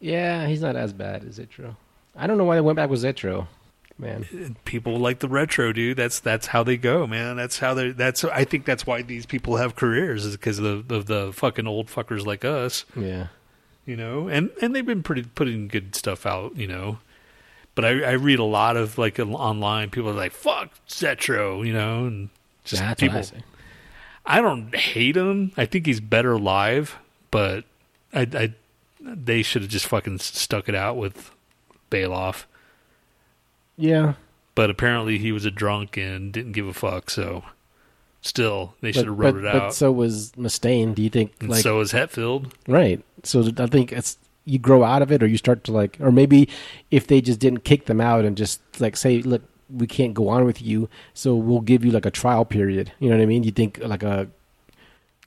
Yeah, he's not as bad as Zetro. I don't know why they went back with Zetro. Man. Uh, people like the retro, dude. That's that's how they go, man. That's how they. That's I think that's why these people have careers is because of the, of the fucking old fuckers like us, Yeah. you know. And and they've been pretty putting good stuff out, you know. But I I read a lot of like online people are like fuck Zetro, you know, and just That's people. I. I don't hate him. I think he's better live, but I, I they should have just fucking stuck it out with Baloff. Yeah. But apparently he was a drunk and didn't give a fuck. So still, they should have wrote but, it but out. so was Mustaine. Do you think and like so is Hetfield. right? So I think it's you grow out of it, or you start to like, or maybe if they just didn't kick them out and just like say, look, we can't go on with you, so we'll give you like a trial period. You know what I mean? You think like a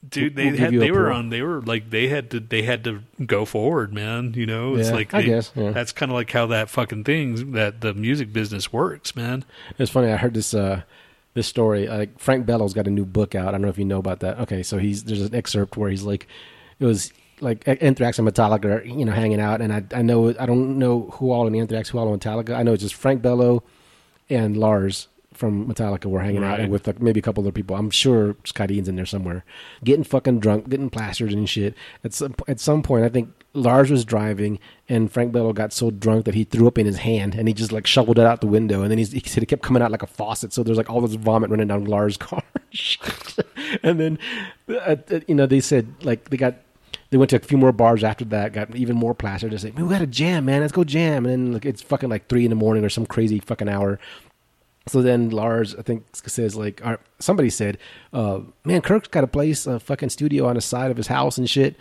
Dude, they We'll had they were on they were like they had to they had to go forward, man. You know, it's Yeah, like I guess, yeah. that's kind of like how that fucking thing that the music business works, man. It's funny. I heard this uh, this story. Like Frank Bello's got a new book out. I don't know if you know about that. Okay, so he's there's an excerpt where he's like, it was like Anthrax and Metallica, are, you know, hanging out, and I I know I don't know who all in Anthrax, who all in Metallica. I know it's just Frank Bello and Lars from Metallica were hanging out Right. and with like, maybe a couple other people. I'm sure Scott Ian's in there somewhere, getting fucking drunk, getting plastered and shit. At some at some point, I think Lars was driving and Frank Bello got so drunk that he threw up in his hand and he just like shoveled it out the window and then he's, he said it kept coming out like a faucet. So there's like all this vomit running down Lars' car. and then uh, uh, you know they said like they got they went to a few more bars after that, got even more plastered. Like, man, we got to jam, man. Let's go jam. And then like, it's fucking like three in the morning or some crazy fucking hour. So then Lars, I think, says like, or somebody said, uh, "Man, Kirk's got a place, a fucking studio on the side of his house and shit."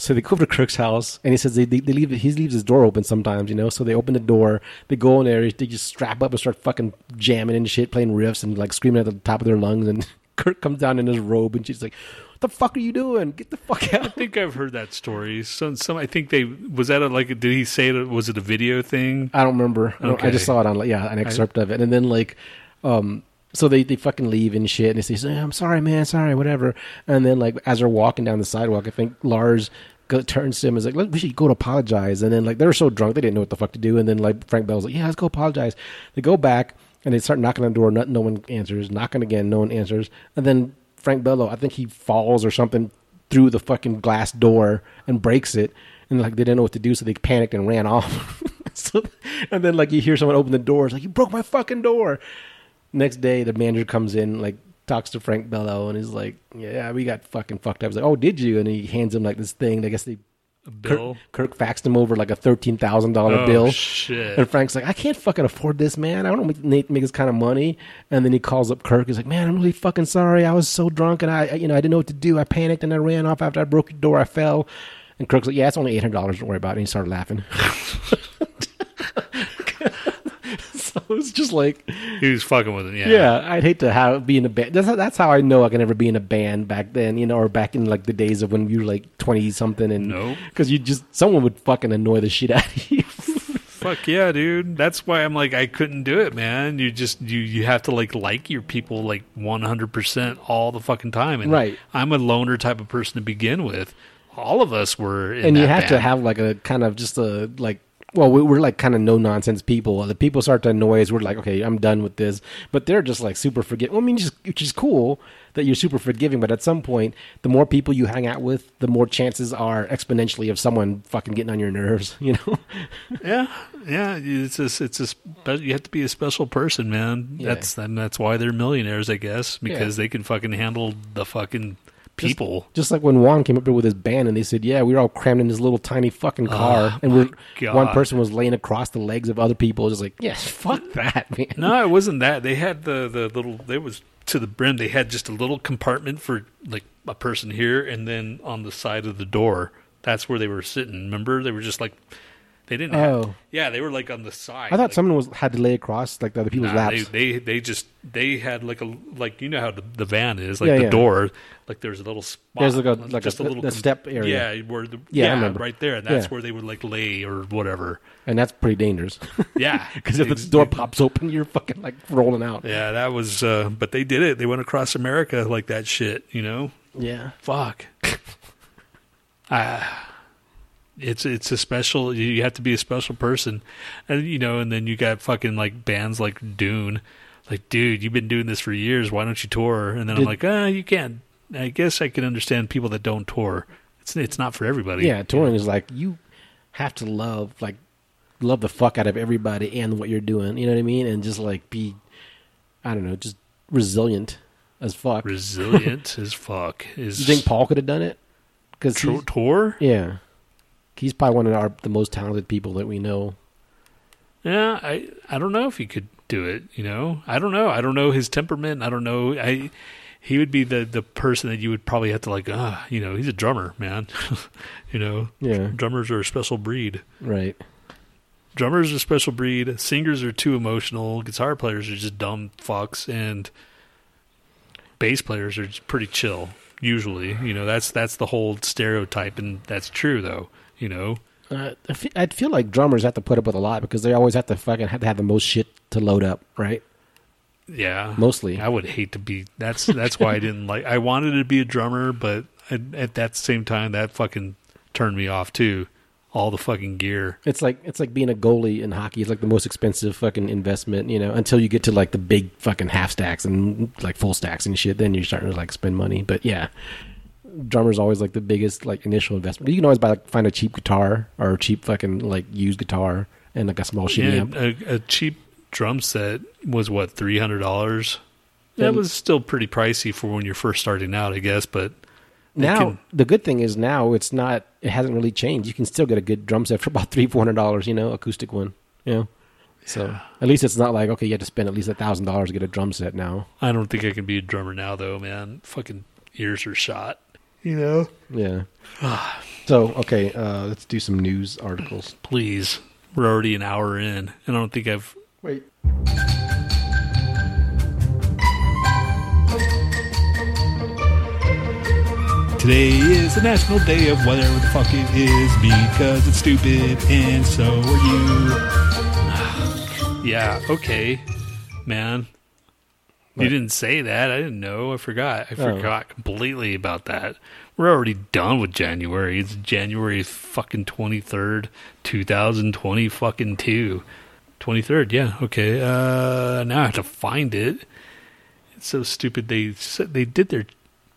So they go over to Kirk's house, and he says they, they, they leave he leaves his door open sometimes, you know. So they open the door, they go in there, they just strap up and start fucking jamming and shit, playing riffs and like screaming at the top of their lungs. And Kirk comes down in his robe, and she's like, "What the fuck are you doing? Get the fuck out! I think I've heard that story. Some, some. I think they was that a, like. Did he say it? Was it a video thing? I don't remember. I, I just saw it on like, yeah an excerpt of it, and then like, um, so they they fucking leave and shit, and they say, "I'm sorry, man, sorry, whatever." And then like as they're walking down the sidewalk, I think Lars go, turns to him and is like, "Look, we should go to apologize." And then like they were so drunk they didn't know what the fuck to do, and then like Frank Bell's like, "Yeah, let's go apologize." They go back and they start knocking on the door, no, no one answers. Knocking again, no one answers, and then Frank Bello, I think he falls or something through the fucking glass door and breaks it. And like they didn't know what to do, so they panicked and ran off. so, and then like you hear someone open the door, it's like you broke my fucking door. Next day, the manager comes in, like talks to Frank Bello, and he's like, "Yeah, we got fucking fucked up." He's like, "Oh, did you?" And he hands him like this thing. I guess they bill. Kirk, Kirk faxed him over like a thirteen thousand dollar Oh, bill. shit. And Frank's like, I can't fucking afford this, man. I don't make, make, make this kind of money. And then he calls up Kirk. He's like, Man, I'm really fucking sorry. I was so drunk and I, I- you know, I didn't know what to do. I panicked and I ran off after I broke your door. I fell. And Kirk's like, Yeah, it's only eight hundred dollars. Don't worry about it. And he started laughing. so it's just like, He was fucking with it. Yeah. yeah, I'd hate to have be in a band. That's how, that's how I know I can never be in a band back then, you know, or back in like the days of when you were like twenty something, and Nope. because you just someone would fucking annoy the shit out of you. Fuck yeah, dude. That's why I'm like I couldn't do it, man. You just you you have to like like your people like 100% all the fucking time. And Right. I'm a loner type of person to begin with. All of us were in and you have to have like a kind of just a like well we, we're like kind of no nonsense people the people start to annoy us we're like okay i'm done with this but they're just like super forgiving well, i mean just which is cool that you're super forgiving but at some point the more people you hang out with the more chances are exponentially of someone fucking getting on your nerves you know Yeah, yeah. It's just, it's a you have to be a special person, man. Yeah. That's and that's why they're millionaires, I guess, because Yeah. they can fucking handle the fucking people. just like when Juan came up there with his band and they said, "Yeah, we were all crammed in this little tiny fucking car, Oh, and we're one person was laying across the legs of other people." Just like, yes, fuck that, man. no, it wasn't that. They had the the little. They was to the brim. They had just a little compartment for like a person here, and then on the side of the door, that's where they were sitting. Remember, they were just like they didn't. Oh. Have, yeah, they were like on the side. I thought like, someone was had to lay across like the other people's Nah, they, laps. they they just they had like a like you know how the, the van is like Yeah, the yeah. door like there's a little spot There's like a- like just a- a, little step area. yeah where the Yeah, yeah, right there and that's where they would like lay or whatever and that's pretty dangerous. yeah Because if the door pops open, you're fucking like rolling out. yeah that was uh but they did it they went across America like that shit you know Yeah. fuck ah it's it's a special you you have to be a special person. And you know and then you got fucking like bands like Dune. Like dude you've been doing this for years. Why don't you tour? And then I'm like ah you can't. I guess I can understand people that don't tour. It's it's not for everybody. Yeah, touring is like you have to love like love the fuck out of everybody and what you're doing. You know what I mean? And just like be, I don't know, just resilient as fuck. resilient as fuck is you think Paul could have done it? Because tour? Yeah, he's probably one of our the most talented people that we know. Yeah, I I don't know if he could do it. You know, I don't know. I don't know his temperament. I don't know. I he would be the the person that you would probably have to like. Ah, you know, he's a drummer, man. you know, Yeah, drummers are a special breed. right. Drummers are a special breed. Singers are too emotional. Guitar players are just dumb fucks, and bass players are just pretty chill. Usually, you know, that's that's the whole stereotype, and that's true though. You know, Uh, I fe- I'd feel like drummers have to put up with a lot because they always have to fucking have to have the most shit to load up, right? Yeah, Mostly. I would hate to be. That's that's why I didn't like. I wanted to be a drummer, but at, at that same time, that fucking turned me off too. all the fucking gear. It's like it's like being a goalie in hockey. It's like the most expensive fucking investment, you know, until you get to like the big fucking half stacks and like full stacks and shit. Then you're starting to like spend money. But yeah, drummer's always like the biggest like initial investment. You can always buy like find a cheap guitar or a cheap fucking like used guitar and like a small shitty Yeah, amp. a, a cheap drum set was what three hundred dollars. That was still pretty pricey for when you're first starting out, I guess. But Now can- the good thing is now it's not. It hasn't really changed. You can still get a good drum set for about three four hundred dollars. You know, acoustic one. You know. So at least it's not like okay, you have to spend at least a thousand dollars to get a drum set now. I don't think I can be a drummer now, though, man. Fucking ears are shot. You know. Yeah. so okay, uh, let's do some news articles. Please, we're already an hour in, and I don't think I've. Wait. Today is the National Day of whatever the fuck it is because it's stupid, and so are you. yeah. Okay, man. You didn't say that. I didn't know. I forgot. I Oh. forgot completely about that. We're already done with January. It's January fucking 23rd, 2020 fucking 2. 23rd, yeah. Okay. Uh now I have to find it. It's so stupid they said they did their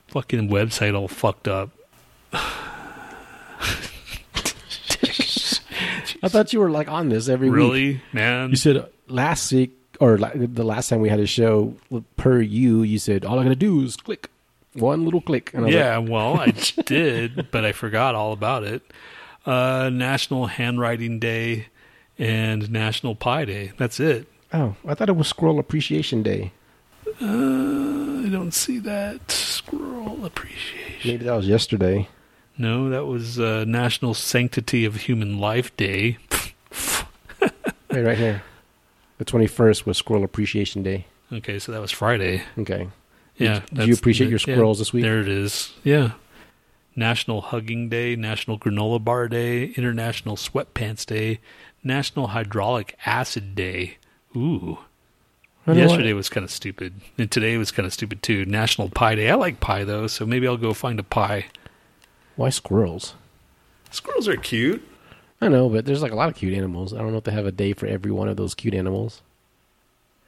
fucking website all fucked up. I thought you were like on this every week. Really? Man. You said last week or the last time we had a show per you, you said all I gotta do is click one little click. And I was Yeah, like, well, I did, but I forgot all about it. Uh, National Handwriting Day and National Pie Day. That's it. oh, I thought it was Squirrel Appreciation Day. Uh, I don't see that. Squirrel appreciation. Maybe that was yesterday. No, that was uh, National Sanctity of Human Life Day. Wait, right here. The twenty first was Squirrel Appreciation Day. Okay, so that was Friday. Okay. Yeah. Did you that's- appreciate your yeah, squirrels this week? There it is. Yeah. National Hugging Day, National Granola Bar Day, International Sweatpants Day, National Hydraulic Acid Day. Ooh. I don't Yesterday was kind of stupid, and today was kind of stupid too. National Pie Day. I like pie though, so maybe I'll go find a pie. Why squirrels? Squirrels are cute. I know, but there's like a lot of cute animals. I don't know if they have a day for every one of those cute animals.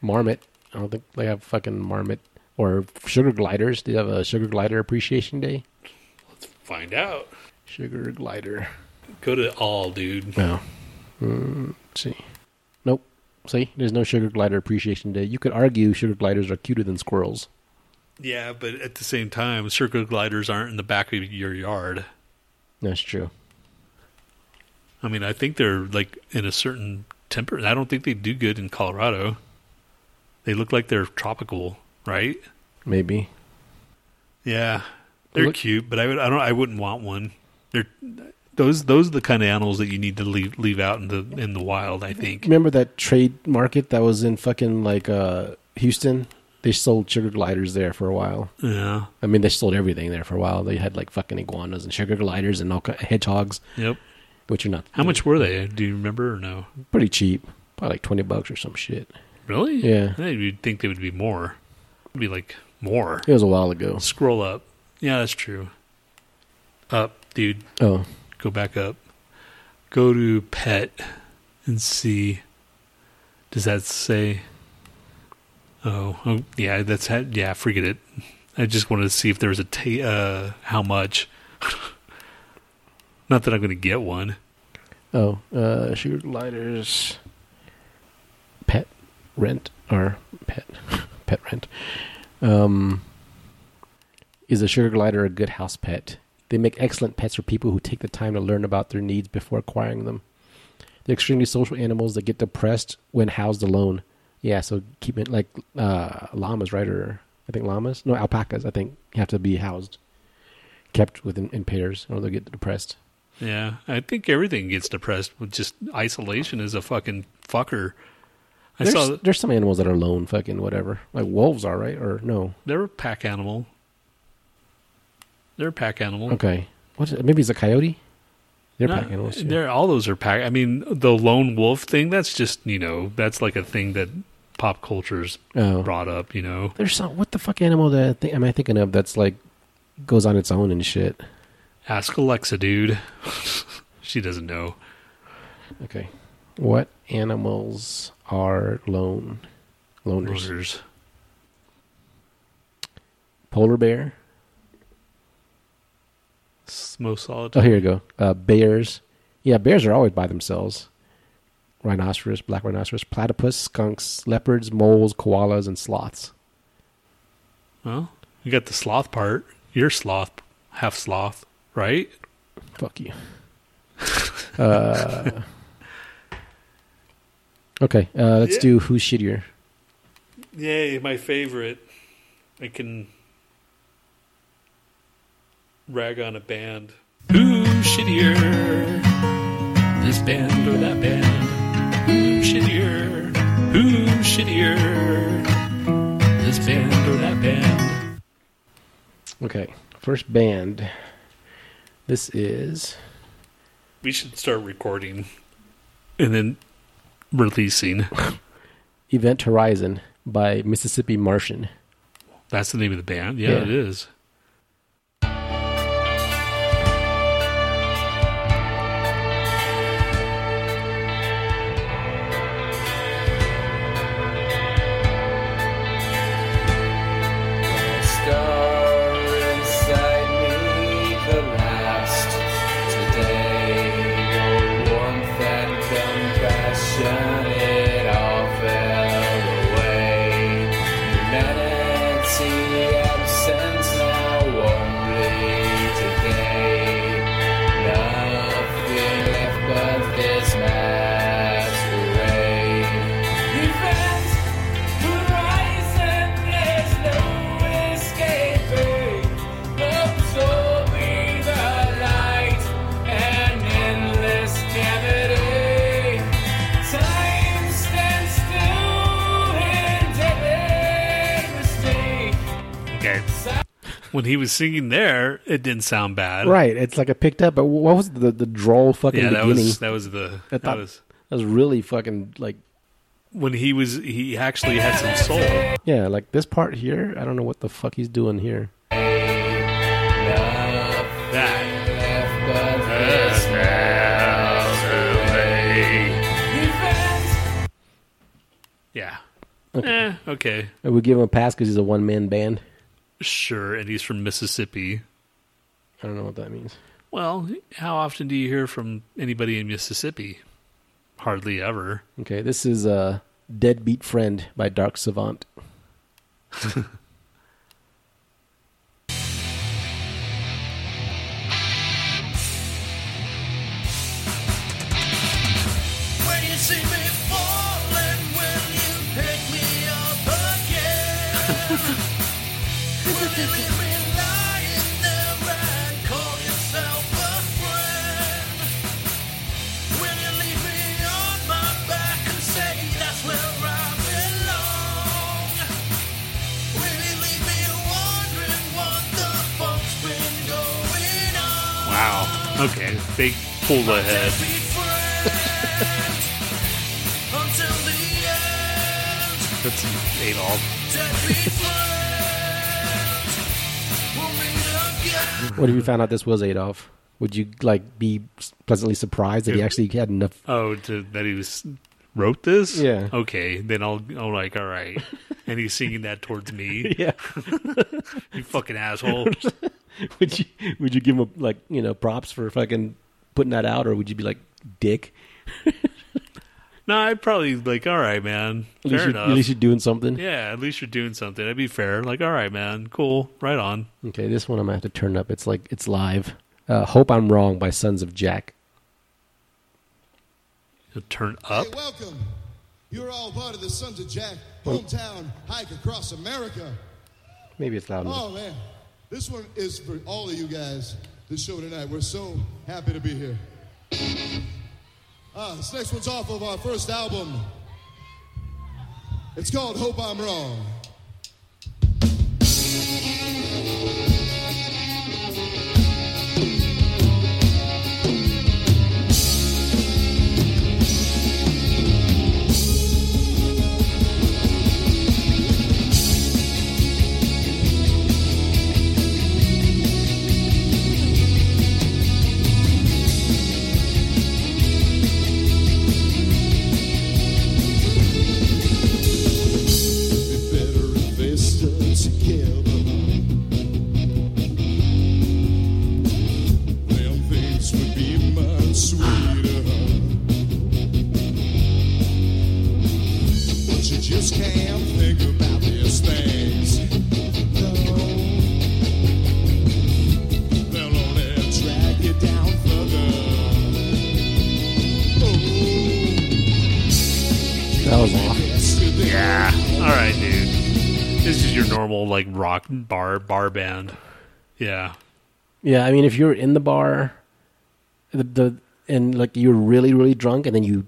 Marmot. I don't think they have fucking marmot or sugar gliders. Do you have a sugar glider appreciation day? Let's find out. Sugar glider. Go to all, dude. No. Mm, let's see. Nope. See, there's no sugar glider appreciation day. You could argue sugar gliders are cuter than squirrels. Yeah, but at the same time, sugar gliders aren't in the back of your yard. That's true. I mean, I think they're like in a certain temper. I don't think they do good in Colorado. They look like they're tropical, right? Maybe. Yeah, they're Look- cute, but I would, I don't, I wouldn't want one. They're those, those are the kind of animals that you need to leave leave out in the in the wild. I think. Remember that trade market that was in fucking like uh, Houston? They sold sugar gliders there for a while. Yeah. I mean, they sold everything there for a while. They had like fucking iguanas and sugar gliders and all hedgehogs, Yep. Which are not How much were they? Do you remember or no? pretty cheap, probably like twenty bucks or some shit. Really? Yeah. I you'd think they would be more. It'd be like more. It was a while ago. Scroll up. Yeah, that's true. Up, dude. Oh, Go back up. Go to pet and see. Does that say? Oh, oh yeah, that's ha- yeah. Forget it. I just wanted to see if there was a ta- uh, how much. Not that I'm going to get one. oh, uh, sugar gliders, pet rent or pet pet rent. Um, is a sugar glider a good house pet? They make excellent pets for people who take the time to learn about their needs before acquiring them. They're extremely social animals that get depressed when housed alone. Yeah, so keep it like uh, llamas, right? Or I think llamas. No, alpacas. I think have to be housed, kept within in pairs, or they'll get depressed. Yeah, I think everything gets depressed with just isolation is a fucking fucker. I There's, saw there's some animals that are lone, fucking whatever. Like wolves are, right? Or no? they're a pack animal. They're a pack animal. Okay. What is it? Maybe it's a coyote. They're No, pack animals. too. They're all those are pack. I mean, the lone wolf thing. That's just you know that's like a thing that pop culture's Oh, brought up. You know, there's some. What the fuck animal that I think, am I thinking of? That's like goes on its own and shit. Ask Alexa, dude. She doesn't know. Okay. What animals are lone loners? Loners. Polar bear. It's most solid. Oh, here you go. Uh, bears. Yeah, bears are always by themselves. Rhinoceros, black rhinoceros, platypus, skunks, leopards, moles, koalas, and sloths. Well, you got the sloth part. You're sloth, half sloth, right? Fuck you. uh, okay, uh, let's Yeah. do who's shittier. Yay, my favorite. I can rag on a band. Who's shittier? This band or that band? Who's shittier? Who's shittier? This band or that band? Okay, first band. This is We should start recording and then releasing. Event Horizon by Mississippi Martian. That's the name of the band. Yeah, Yeah. it is. When he was singing there, it didn't sound bad. Right, it's like I picked up, but what was the the droll fucking Yeah, that beginning? was that was the I that was that was really fucking like when he was he actually had some soul. yeah, like this part here. I don't know what the fuck he's doing here. That. Yeah. Eh, okay. I would give him a pass because he's a one man band. Sure, and he's from Mississippi. I don't know what that means. Well, how often do you hear from anybody in Mississippi? Hardly ever. Okay, this is uh, "Deadbeat Friend" by Dark Savant. When you see me Okay. Big pull ahead. Until the end, That's Adolf. What if you found out this was Adolf? Would you like be pleasantly surprised that he actually had enough? Oh, to, that he was wrote this? Yeah. Okay, then I'll I'll like all right. And he's singing that towards me. Yeah. You fucking asshole. would you Would you give him like you know props for fucking putting that out, or would you be like dick? No, I'd probably like all right, man. At least, Fair you're, enough. at least you're doing something. yeah, at least you're doing something. That'd be fair. Like all right, man. Cool. Right on. Okay, this one I'm gonna have to turn up. It's like it's live. Uh, Hope I'm wrong by Sons of Jack. You'll turn up. Hey, welcome. You're all part of the Sons of Jack hometown hike across America. Maybe it's loud enough. Oh man, this one is for all of you guys. This show tonight, we're so happy to be here. Ah, this next one's off of our first album. It's called Hope I'm Wrong. Like rock bar bar band. Yeah. Yeah, I mean, if you're in the bar, the, the and like you're really really drunk, and then you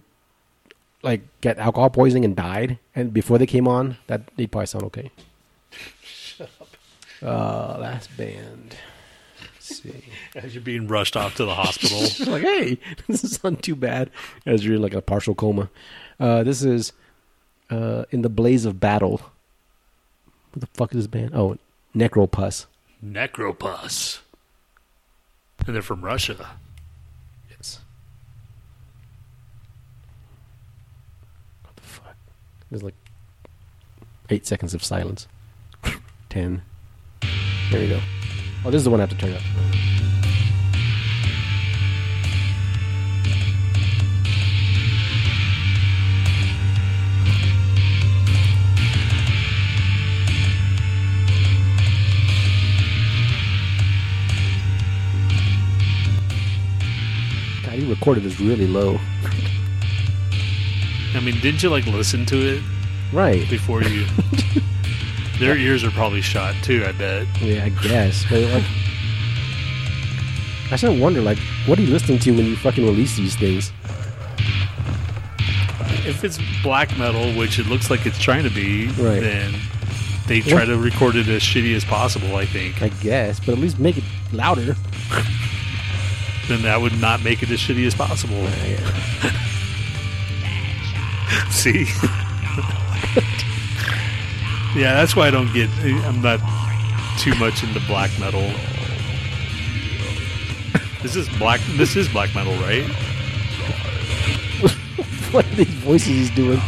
like get alcohol poisoning and died, and before they came on, that they probably sound okay. Shut up. Uh, last band. Let's see. As you're being rushed off to the hospital. like, hey, this is not too bad. As you're in like a partial coma. Uh, this is uh, in the blaze of battle. What the fuck is this band? Oh, Necropus. Necropus. And they're from Russia. Yes. What the fuck? There's like eight seconds of silence. Ten. There you go. Oh, this is the one I have to turn up. He recorded this really low. I mean, didn't you like listen to it Right. before you? Their ears are probably shot too. I bet. Yeah, I guess. But like, I still wonder, like, what are you listening to when you fucking release these things? If it's black metal, which it looks like it's trying to be, Right. then they try to record it as shitty as possible. I think. I guess, but at least make it louder. Then that would not make it as shitty as possible. See. yeah, that's why I don't get. I'm not too much into black metal. This is black. This is black metal, right? what are these voices he's doing?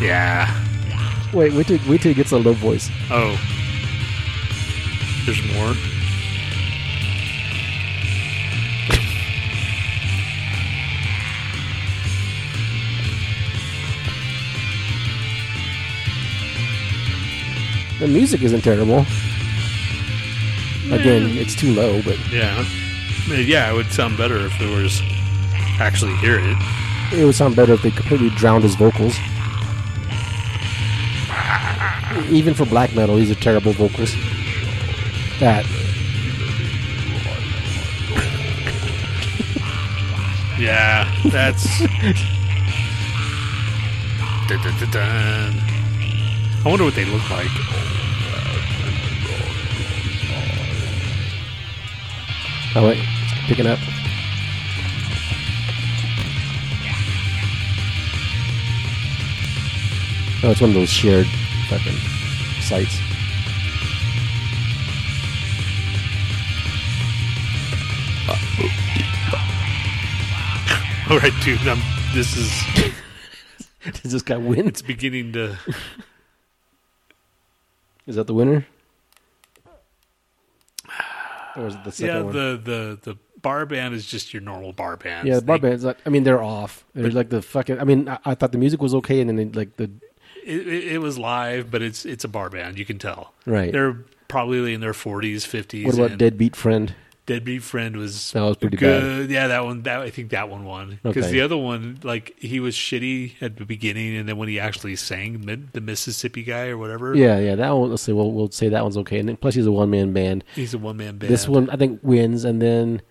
Yeah. Wait, wait till wait till he gets a low voice. Oh. There's more. The music isn't terrible. Again, it's too low, but Yeah. Uh, Yeah, it would sound better if there was actually hear it. it would sound better if they completely drowned his vocals. Even for black metal, he's a terrible vocals. That Yeah, that's. Dun, dun, dun. I wonder what they look like. oh wait, picking up. Oh, it's one of those shared fucking sites. All right, dude. I'm, this is Does this guy win? it's beginning to. Is that the winner? Or is it the second Yeah, one? the the the bar band is just your normal bar band. yeah, the bar bands. Like, I mean, they're off. They're like the fucking. I mean, I, I thought the music was okay, and then they, like the It, it, it was live, but it's it's a bar band. You can tell. Right. They're probably in their 40s, 50s. what about and Deadbeat Friend? Deadbeat Friend was That was pretty good. Yeah, that one. That I think that one won because Okay. the other one, like he was shitty at the beginning, and then when he actually sang mid, the Mississippi guy or whatever, Yeah, yeah, that one. Let's say we'll we'll say that one's okay, and then, plus he's a one man band. he's a one man band. This one I think wins, and then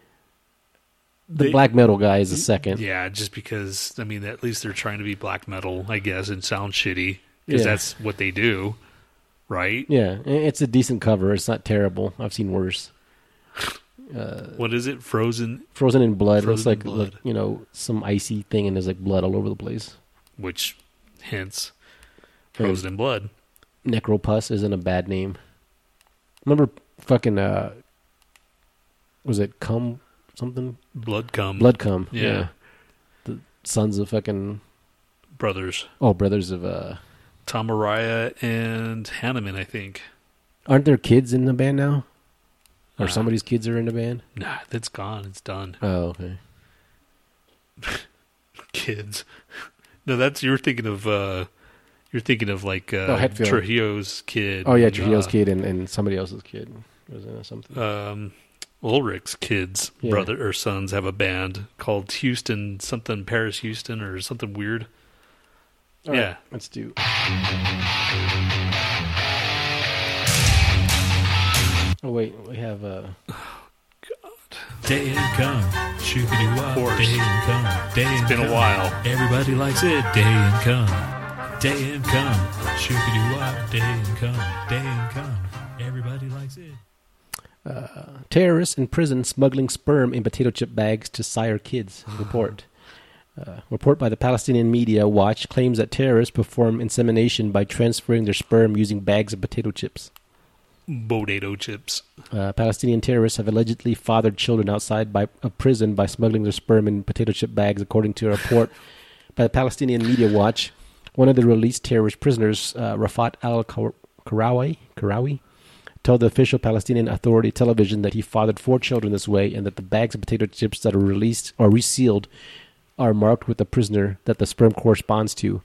the They- black metal guy is the second. yeah, just because I mean, at least they're trying to be black metal, I guess, and sound shitty because Yeah. that's what they do, right? Yeah, it's a decent cover. It's not terrible. I've seen worse. What is it? Frozen, Frozen in blood. Frozen looks like, Blood. like, you know some icy thing, and there's like blood all over the place. which hence frozen in blood. Necropus isn't a bad name. Remember fucking uh was it cum something? Blood cum. Blood cum. Yeah. The sons of fucking brothers, Oh, brothers of uh, Tom Araya and Hanneman, I think. aren't there kids in the band now? Or Uh, somebody's kids are in the band? Nah, that's gone. It's done. Oh, okay. Kids. No, that's you're thinking of. uh You're thinking of like uh, Oh, Hetfield. Trujillo's kid. Oh yeah, Trujillo's uh, kid and, and somebody else's kid was in something. um, Ulrich's kids, Yeah. brother or sons, have a band called Houston something Paris Houston or something weird. All right, yeah. let's do. Oh wait, we have a. uh, Day and come, shoopity wop. course. Day and come, day and It's been a come. while. Everybody likes it. Day and come, day and come, shoopity wop. Day and come, day and come. Everybody likes it. terrorists in prison smuggling sperm in potato chip bags to sire kids. Report. Uh, report by the Palestinian Media Watch claims that terrorists perform insemination by transferring their sperm using bags of potato chips. Potato chips. Uh, Palestinian terrorists have allegedly fathered children outside by, of prison by smuggling their sperm in potato chip bags, according to a report by the Palestinian Media Watch. One of the released terrorist prisoners, uh, Rafat al Karawi, Karawi, told the official Palestinian Authority television that he fathered four children this way and that the bags of potato chips that are released or resealed are marked with the prisoner that the sperm corresponds to.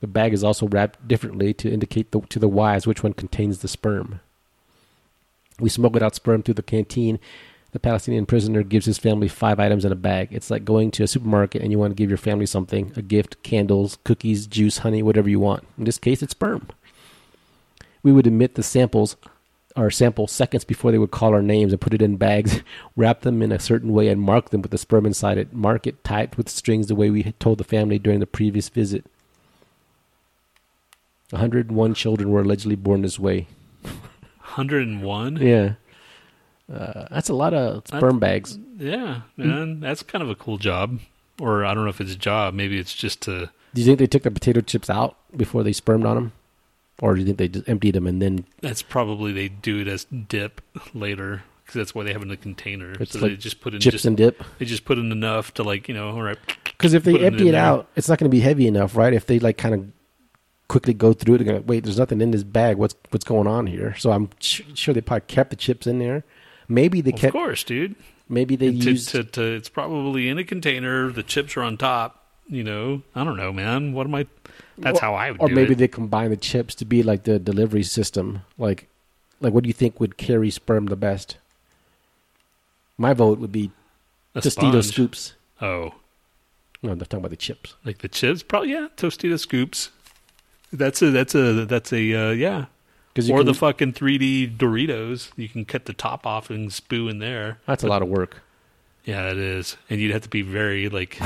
The bag is also wrapped differently to indicate the, to the wives which one contains the sperm. We smuggled out sperm through the canteen. The Palestinian prisoner gives his family five items in a bag. It's like going to a supermarket and you want to give your family something a gift, candles, cookies, juice, honey, whatever you want. In this case, it's sperm. We would emit the samples, our sample seconds before they would call our names and put it in bags, wrap them in a certain way, and mark them with the sperm inside it. Mark it tight with strings the way we had told the family during the previous visit. 101 children were allegedly born this way. 101? Yeah. Uh, that's a lot of sperm bags. Yeah, man. That's kind of a cool job. Or I don't know if it's a job. Maybe it's just to. Do you think they took the potato chips out before they spermed on them? Or do you think they just emptied them and then That's probably they do it as dip later. Because that's why they have it in a container. It's so like they just put in chips just, and dip? They just put in enough to like you know. All right. Because if they empty in it out, it's not going to be heavy enough, right? If they like kind of quickly go through it, they're going to wait. There's nothing in this bag. What's what's going on here? So I'm sh- sure they probably kept the chips in there. Maybe they Of kept. Of course, dude. Maybe they to, used. to, to, it's probably in a container. The chips are on top. You know, I don't know, man. What am I? That's how I would or maybe it. they combine the chips to be like the delivery system. Like, like what do you think would carry sperm the best? My vote would be A Tostito scoops. Oh, No, I'm talking about the chips. like the chips? Probably yeah. Tostito scoops. That's a that's a that's a uh, yeah. Or the fucking 3D Doritos. You can cut the top off and spew in there. that's a lot of work, Yeah, it is. And you'd have to be very like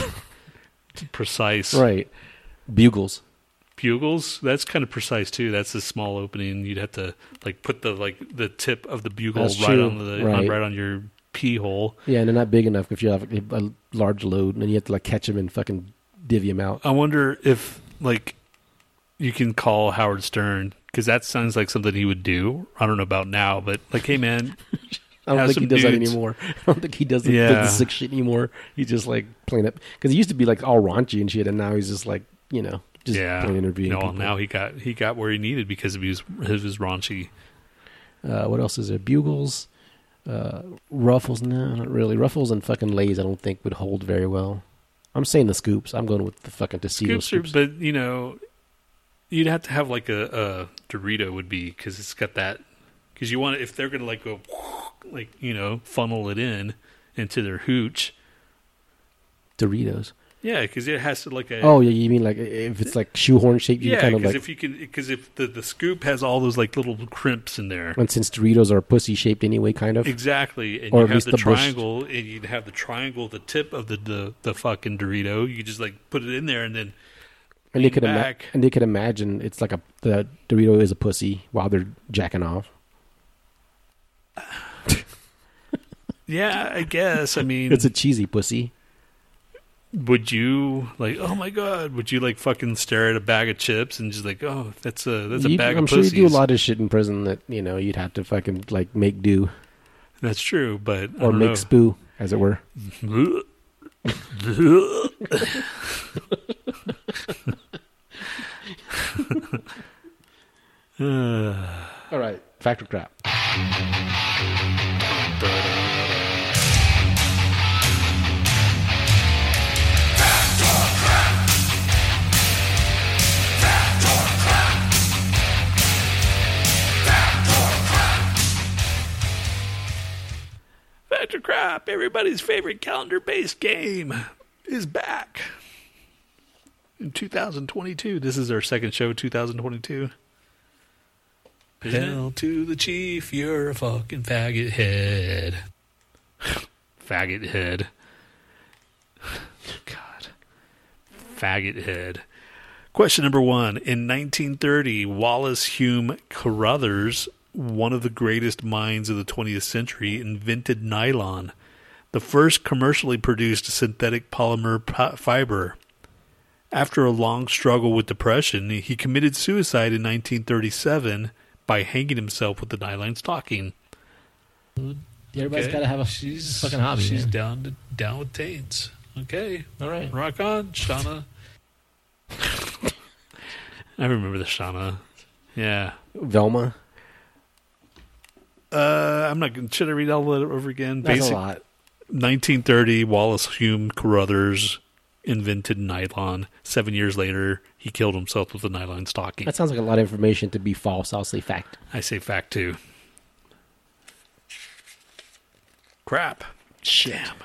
precise. right? Bugles. Bugles, that's kind of precise too. That's a small opening. You'd have to like put the like the tip of the bugle That's right true. on the Right. On, right on your pee hole. Yeah, and they're not big enough if you have a, a large load, and then you have to like catch them and fucking divvy them out. I wonder if like you can call Howard Stern because that sounds like something he would do. I don't know about now, but like, hey man, I don't think he does that anymore. I don't think he does the, Yeah. the sick shit anymore. He's just like playing it because he used to be like all raunchy and shit, and now he's just like you know just yeah, plain interviewing. no, people. now he got he got where he needed because of his his raunchy. Uh, what else is there? Bugles, uh, Ruffles. No, not really. Ruffles and fucking Lays. I don't think would hold very well. I'm saying the scoops. I'm going with the fucking Tostito Scoops, scoops. are, but you know, you'd have to have like a, a Dorito would be because it's got that. Because you want if they're gonna like go, like you know, funnel it in into their hooch. Doritos. Yeah, because it has to like a. Oh yeah, you mean like if it's like shoehorn shaped? You yeah, kind of because like. if you can, because if the the scoop has all those like little crimps in there. and since Doritos are pussy shaped anyway, kind of. Exactly, and Or you at have least the, the triangle, and you'd have the triangle, the tip of the, the the fucking Dorito. You just like put it in there, and then and they could ima- and they could imagine it's like a the Dorito is a pussy while they're jacking off. yeah, I guess. I mean, It's a cheesy pussy. would you like? Oh my god, would you like fucking stare at a bag of chips and just like, oh, that's a that's a You- bag I'm of sure pussies? you do a lot of shit in prison that you know you'd have to fucking like make do That's true, but I or make know. spoo, as it were. All right, factor crap. Factor Crap, everybody's favorite calendar based game, is back 2022. This is our second show, 2022. Hell to the chief, you're a fucking faggot head. Faggot head. God. Faggot head. Question number one. In 1930, Wallace Hume Carothers, one of the greatest minds of the 20th century, invented nylon, the first commercially produced synthetic polymer p- fiber. After a long struggle with depression, he committed suicide in 1937 by hanging himself with a nylon stocking. Everybody's Okay. got to have a she's fucking hobby. She's man. down to down with taints. Okay, All right. rock on, Shauna. I remember the Shauna. Yeah. Velma. Uh, I'm not. gonna Should I read all of it over again? That's Basic- a lot. 1930, Wallace Hume Carothers invented nylon. Seven years later, he killed himself with a nylon stocking. That sounds like a lot of information to be false. I'll say fact. I say fact too. Crap. Sham.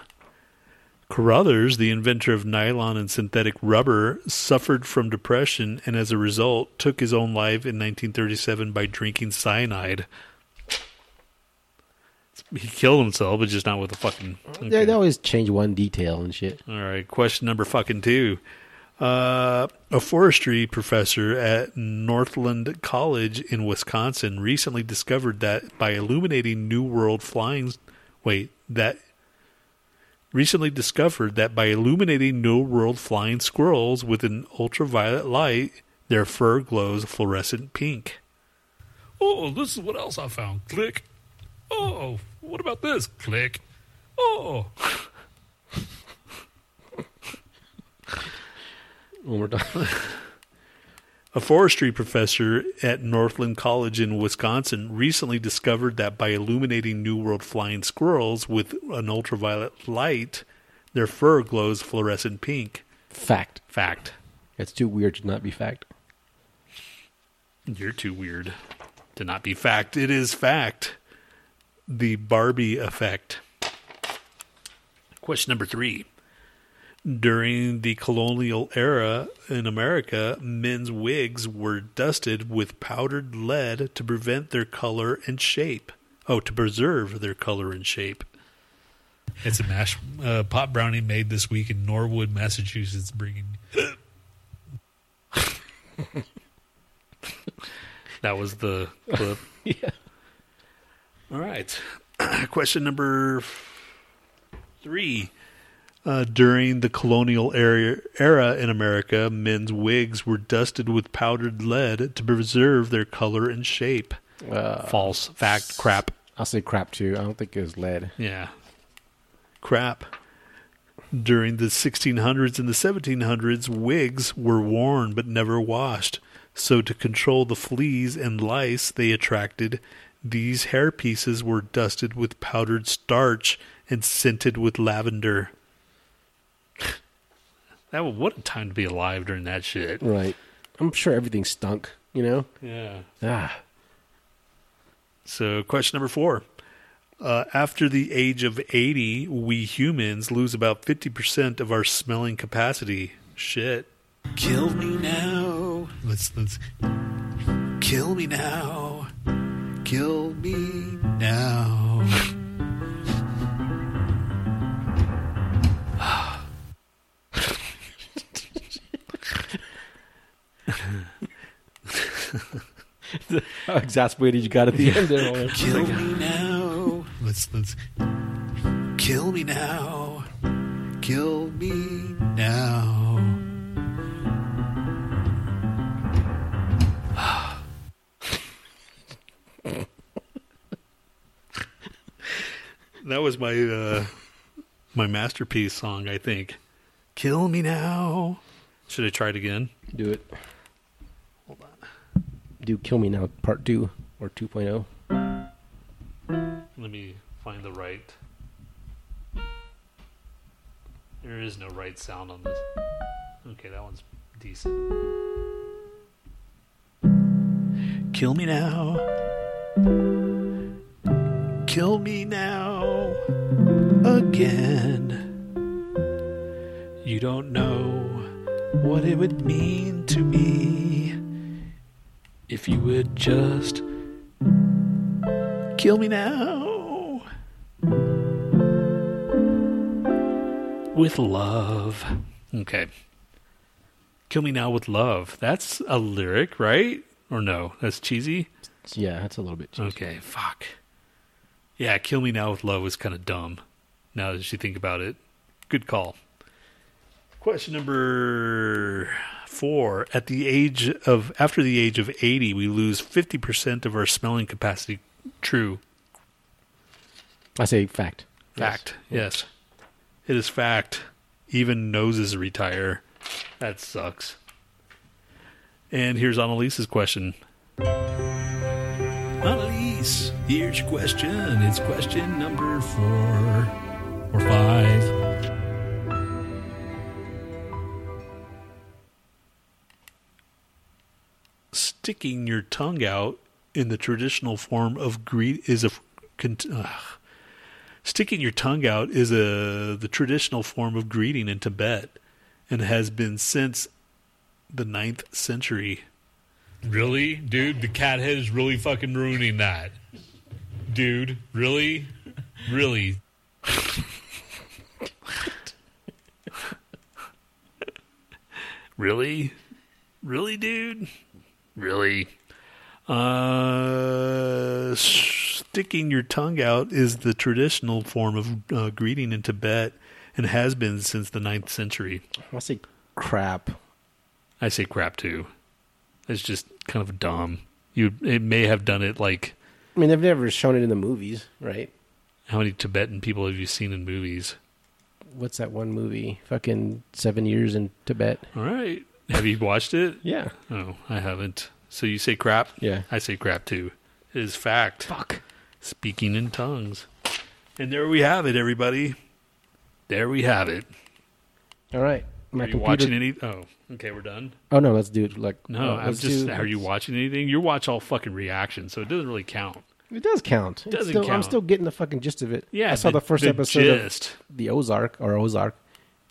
Carothers, the inventor of nylon and synthetic rubber, suffered from depression and as a result took his own life in 1937 by drinking cyanide. He killed himself, but just not with a fucking. They, okay. they always change one detail and shit. All right, question number fucking two. Uh, a forestry professor at Northland College in Wisconsin recently discovered that by illuminating New World flying, wait, that recently discovered that by illuminating New World flying squirrels with an ultraviolet light, their fur glows fluorescent pink. Oh, this is what else I found. Click. Oh, what about this? Click. Oh, One more time. A forestry professor at Northland College in Wisconsin recently discovered that by illuminating New World flying squirrels with an ultraviolet light, their fur glows fluorescent pink. fact. Fact. It's too weird to not be fact. You're too weird to not be fact. It is fact. The Barbie effect. Question number three. During the colonial era in America, men's wigs were dusted with powdered lead to prevent their color and shape. Oh, to preserve their color and shape. it's a mash uh, pot brownie made this week in Norwood, Massachusetts, bringing. That was the clip. Yeah. All right. Question number three. Uh, during the colonial era, era in America, men's wigs were dusted with powdered lead to preserve their color and shape. Uh, False. Fact. Crap. I'll say crap too. I don't think it was lead. Yeah. Crap. During the 1600s and the 1700s, wigs were worn but never washed. So, to control the fleas and lice they attracted, these hair pieces were dusted with powdered starch and scented with lavender. that wa- what a time to be alive during that shit. Right. I'm sure everything stunk. You know. Yeah. Ah. So, question number four. Uh, after the age of 80, we humans lose about 50% of our smelling capacity. Shit. Kill me now. Let's let's. Kill me now. Kill me now. How exasperated you got at the end there. Owen. Kill me now. Let's let's. Kill me now. Kill me now. That was my uh, my masterpiece song, I think. Kill me now. Should I try it again? Do it. Hold on. do Kill Me Now Part Two or oh. 2.0. Let me find the right. There is no right sound on this. Okay, that one's decent. Kill me now. Kill me now. Again. You don't know what it would mean to me if you would just kill me now. With love. Okay. Kill me now with love. That's a lyric, right? Or no? That's cheesy? Yeah, that's a little bit. cheesy. Okay, fuck. Yeah, kill me now with love was kind of dumb. Now that you think about it, good call. Question number four: At the age of after the age of eighty, we lose fifty percent of our smelling capacity. True. I say fact. Fact. Yes. It is fact. Even noses retire. That sucks. And here's Annalise's question. Annalise, here's your question. It's question number four or five. Sticking your tongue out in the traditional form of greet is a. Sticking your tongue out is a the traditional form of greeting in Tibet and has been since the ninth century. Really? Dude, the cat head is really fucking ruining that. Dude, really? Really? Really? Really, dude? Really? Uh, sticking your tongue out is the traditional form of uh, greeting in Tibet and has been since the ninth century. I say crap. I say crap too. It's just kind of dumb. You it may have done it like I mean, they've never shown it in the movies, right? how many Tibetan people have you seen in movies? What's that one movie? Fucking seven years in Tibet. All right. Have you watched it? Yeah. Oh, I haven't. So you say crap? Yeah. I say crap too. It is fact. Fuck. Speaking in tongues. And there we have it, everybody. There we have it. All right. My are you computer. watching any? Oh, okay, we're done. Oh no, let's do it. Like No, uh, I'm just. do- Are you watching anything? You watch all fucking reactions, so it doesn't really count. It does count. It's Doesn't still, I'm still getting the fucking gist of it. Yeah, I saw the, first episode gist. of the Ozark or Ozark.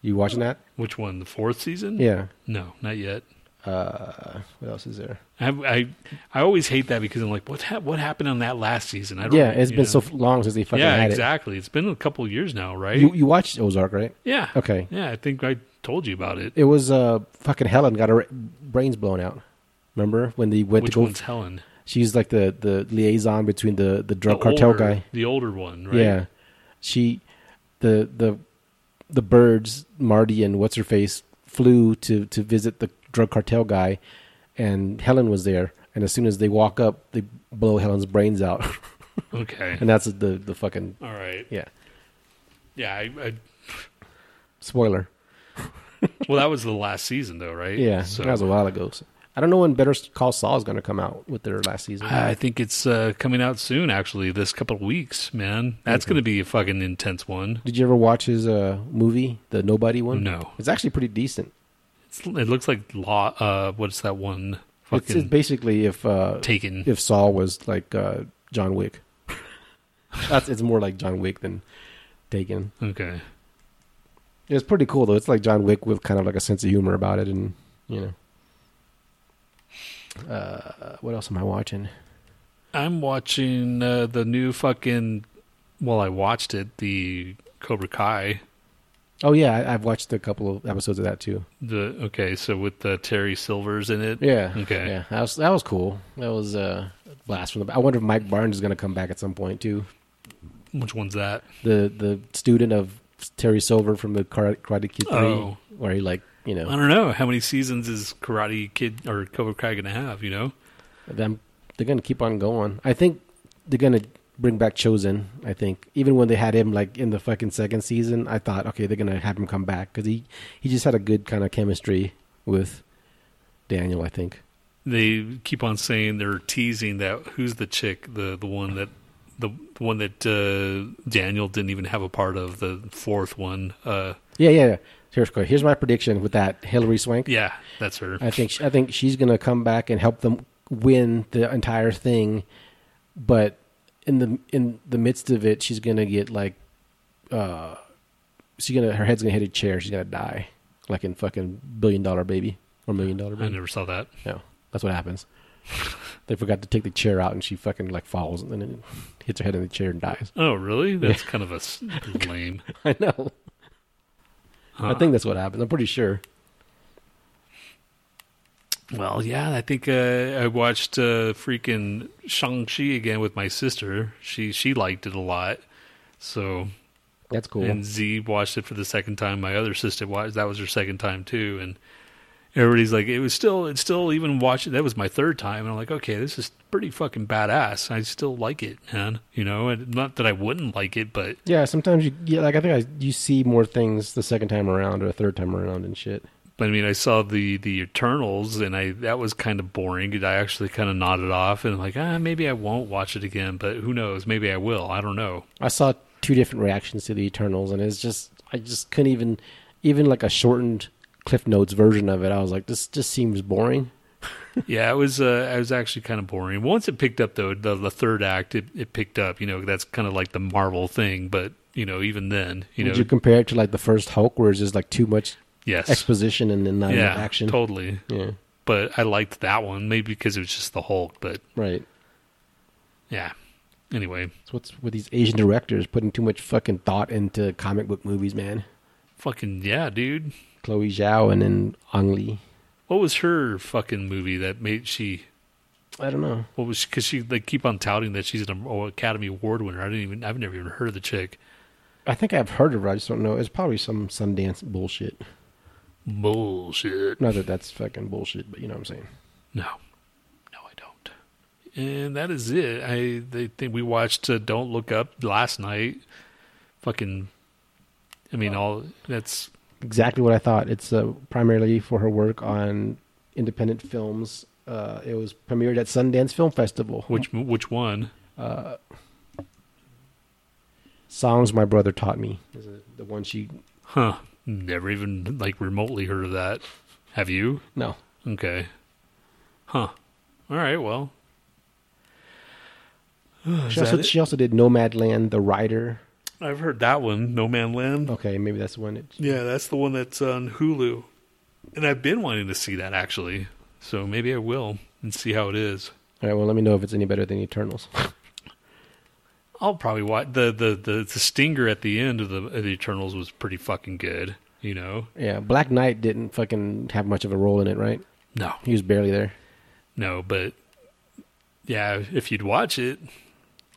You watching that? Which one? The fourth season? Yeah. No, not yet. Uh, what else is there? I I, I always hate that because I'm like, what ha- what happened on that last season? I don't. Yeah, it's been know. so long since they fucking yeah, exactly. It's been a couple years now, right? You you watched Ozark, right? yeah. Okay. Yeah, I think I told you about it. It was uh fucking Helen got her brains blown out. Remember when they went Which to go? one's Helen? She's like the the liaison between the the drug the cartel older, guy. the older one, right? Yeah, she, the the the birds, Marty and what's her face flew to to visit the drug cartel guy, and Helen was there. And as soon as they walk up, they blow Helen's brains out, Okay. and that's the the fucking All right. yeah Yeah. I, I, spoiler. Well, that was the last season, though, right? Yeah, So that was a while ago. So I don't know when Better Call Saul is going to come out with their last season. I think it's uh, coming out soon. Actually, this couple of weeks, man. That's going to be a fucking intense one. Did you ever watch his uh, movie, the Nobody one? No. it's actually pretty decent. It's, it looks like law. Uh, what's that one? It's, Fucking it's basically if uh, Taken. if Saul was like uh, John Wick. That's it's more like John Wick than Taken. okay. It's pretty cool though. It's like John Wick with kind of like a sense of humor about it, and you know. Uh, what else am I watching? I'm watching uh, the new fucking. Well, I watched it. The Cobra Kai. Oh yeah, I, I've watched a couple of episodes of that too. The okay, so with the Terry Silvers in it. Yeah. Okay. Yeah, that was that was cool. That was uh, a blast from the. I wonder if Mike Barnes is going to come back at some point too. Which one's that? The the student of Terry Silver from the Karate Kid Three, Oh. where he like you know I don't know. How many seasons is Karate Kid or Cobra Kai going to have? You know. them they're gonna keep on going. I think they're gonna bring back Chozen. I think even when they had him like in the fucking second season, I thought okay they're gonna have him come back because he he just had a good kind of chemistry with Daniel. I think they keep on saying they're teasing that who's the chick, the the one that the, the one that uh, Daniel didn't even have a part of, the fourth one. Uh, Yeah, yeah. yeah. Here's here's my prediction with that Hilary Swank. yeah, that's her. I think I think she's gonna come back and help them win the entire thing, but in the in the midst of it, she's gonna get like, uh, she's gonna her head's gonna hit a chair. She's gonna die, like in fucking Billion Dollar Baby or Million Dollar I never saw that. No, that's what happens. they forgot to take the chair out, and she fucking like falls and then it hits her head in the chair and dies. Oh, really? That's kind of a lame. I know. I think that's what happened. I'm pretty sure. Well, yeah, I think uh, I watched uh, freaking Shang Chi again with my sister. She she liked it a lot. So That's cool. and Z watched it for the second time. My other sister watched that was her second time too, and everybody's like, it was still it's still even watching. That was my third time, and I'm like, okay, this is pretty fucking badass. I still like it, man. You know, and not that I wouldn't like it, but Yeah, sometimes you yeah, like I think I, you see more things the second time around or the third time around and shit. But I mean, I saw the the Eternals, and I that was kind of boring. I actually kind of nodded off, and like, ah, maybe I won't watch it again. But who knows? Maybe I will. I don't know. I saw two different reactions to the Eternals, and it's just I just couldn't even even like a shortened Cliff Notes version of it. I was like, this just seems boring. yeah, it was. Uh, it was actually kind of boring. Once it picked up, though, the, the third act, it, it picked up. You know, that's kind of like the Marvel thing. But you know, even then, you Would know, you compare it to like the first Hulk, where it's just like too much yes, exposition and then not yeah, action? totally. Yeah, But I liked that one, maybe because it was just the Hulk. But right. yeah. Anyway, That's what's with these Asian directors putting too much fucking thought into comic book movies, man. fucking yeah, dude. Chloe Zhao and then Ang Lee. What was her fucking movie that made she? I don't know. What was because she they keep on touting that she's an oh, Academy Award winner. I didn't even I've never even heard of the chick. I think I've heard of her. I just don't know. It's probably some Sundance bullshit. Bullshit. Not that that's fucking bullshit, but you know what I'm saying. No, no, I don't. And that is it. I they think we watched uh, Don't Look Up last night. Fucking, I mean, all that's Exactly what I thought. It's uh, primarily for her work on independent films. Uh, it was premiered at Sundance Film Festival. which which one? songs my brother taught me is uh, the one she. Huh? Never even like remotely heard of that. Have you? No, Okay. Huh. All right. Well. she also, she also did Nomadland, The Rider. I've heard that one, No Man Land. Okay, maybe that's the one. It, Yeah, that's the one that's on Hulu. And I've been wanting to see that actually. So maybe I will and see how it is. all right, well, let me know if it's any better than Eternals. I'll probably watch the the the, the stinger at the end of the of the Eternals was pretty fucking good, you know. yeah, Black Knight didn't fucking have much of a role in it, right? No. He was barely there. No, but yeah, if you'd watch it,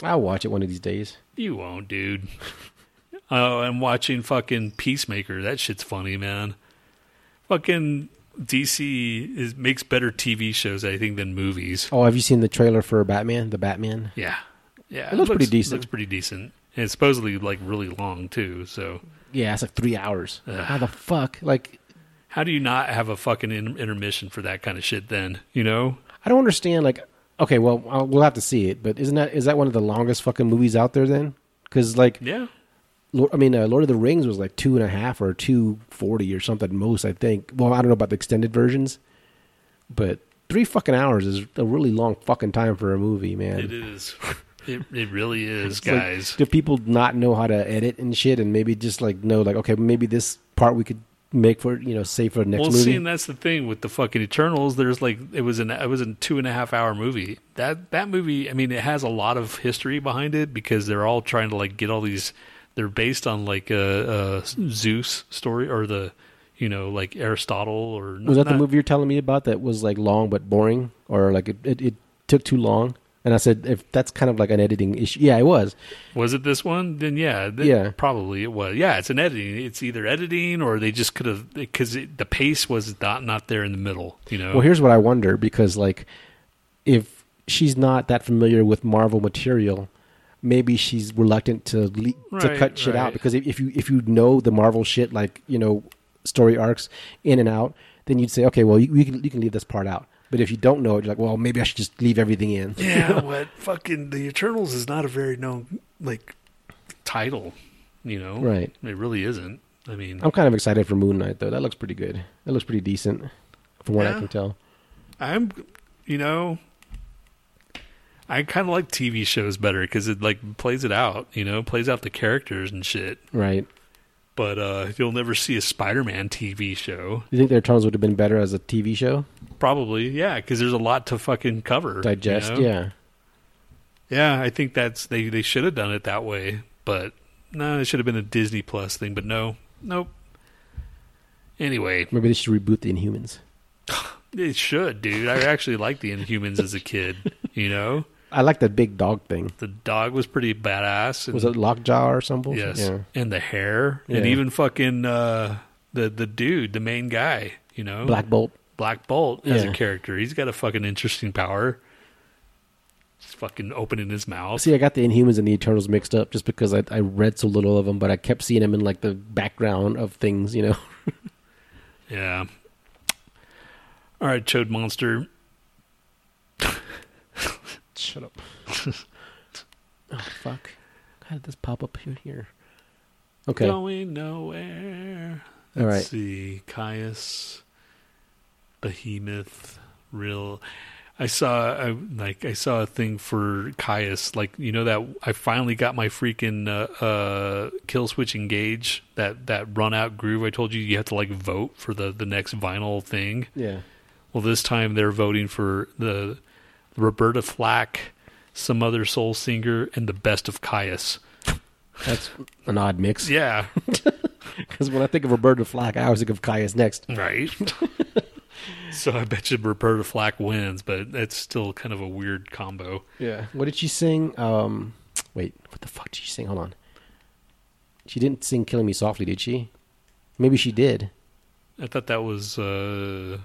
I'll watch it one of these days. You won't, dude. Oh, I'm watching fucking Peacemaker. That shit's funny, man. Fucking DC is makes better TV shows, I think, than movies. Oh, have you seen the trailer for Batman? The Batman. Yeah, yeah, It looks pretty decent. Looks pretty decent, and it's supposedly like really long too. So, Yeah, it's like three hours. Ugh. How the fuck? Like, how do you not have a fucking in- intermission for that kind of shit? Then you know, I don't understand. Like, okay, well, I'll, we'll have to see it. But isn't that is that one of the longest fucking movies out there? Then, because like, yeah, Lord, I mean, uh, Lord of the Rings was like two and a half or two forty or something most. I think. Well, I don't know about the extended versions, but three fucking hours is a really long fucking time for a movie, man. it is. It it really is, It's like, guys. do people not know how to edit and shit, and maybe just like know, like, okay, maybe this part we could make for you know, save for the next well, movie. see, and that's the thing with the fucking Eternals. There's like it was an it was a two and a half hour movie. That that movie, I mean, it has a lot of history behind it because they're all trying to like get all these. They're based on like a, a Zeus story or the, you know, like Aristotle or was that the not- movie you're telling me about that was like long but boring, or like it, it, it took too long? And I said, if that's kind of like an editing issue, yeah, it was. Was it this one? Then yeah, th- Yeah. probably it was. Yeah, it's an editing. It's either editing or they just could have because the pace was not not there in the middle. You know. Well, here's what I wonder because like if she's not that familiar with Marvel material, maybe she's reluctant to le- to cut shit right. out because if, if you if you know the Marvel shit like you know story arcs in and out, then you'd say okay, well you, you can you can leave this part out. But if you don't know it, you're like, well, maybe I should just leave everything in. Yeah, what fucking the Eternals is not a very known like title, you know. Right. It really isn't. I mean, I'm kind of excited for Moon Knight though. That looks pretty good. That looks pretty decent, from what I can tell. I'm, you know, I kind of like TV shows better because it like plays it out, you know, plays out the characters and shit. Right. But uh you'll never see a Spider-Man TV show. You think the Eternals would have been better as a TV show? Probably, yeah, because there's a lot to fucking cover. you Digest, know? yeah. Yeah, I think that's they they should have done it that way, but no, it should have been a Disney Plus thing. But no, nope. Anyway, Maybe they should reboot the Inhumans. it should, dude. I actually liked the Inhumans as a kid. You know, I like that big dog thing. the dog was pretty badass. And, Was it Lockjaw or something? Yes, Yeah. and the hair, and even fucking uh, the the dude, the main guy. You know, Black Bolt. Black Bolt as Yeah. a character. He's got a fucking interesting power. He's fucking opening his mouth. See, I got the Inhumans and the Eternals mixed up just because I, I read so little of them, but I kept seeing them in like the background of things, you know. Yeah. All right, Chode Monster. Shut up. oh fuck! How did this pop up here? Okay. Going nowhere. All Let's right. see. Kyuss, Behemoth, real. I saw I, like I saw a thing for Kyuss, like you know that I finally got my freaking uh, uh, Killswitch Engage that that run out groove. I told you you have to like vote for the the next vinyl thing. Yeah. Well, this time they're voting for the Roberta Flack, some other soul singer, and the best of Kyuss. That's an odd mix. Yeah, Because when I think of Roberta Flack, I always think of Kyuss next. right. so I bet you Roberta Flack wins, but it's still kind of a weird combo. Yeah. What did she sing? Um, wait, what the fuck did she sing? Hold on. She didn't sing "Killing Me Softly," did she? Maybe she did. I thought that was uh,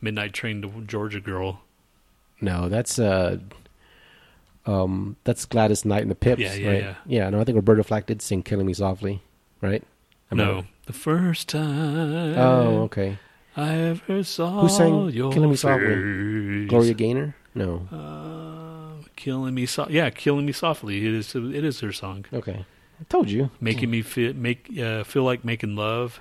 Midnight Train to Georgia Girl. No, that's uh, um, that's Gladys Knight and the Pips. Yeah, yeah, right? yeah. Yeah, no, I think Roberta Flack did sing "Killing Me Softly," right? Am no, right? the first time Oh, okay. I ever saw Who sang your Killing Me Softly? face. Gloria Gaynor? No. Uh, killing me so yeah, killing me softly. It is it is her song. Okay. I told you. Making me feel make uh, feel like making love.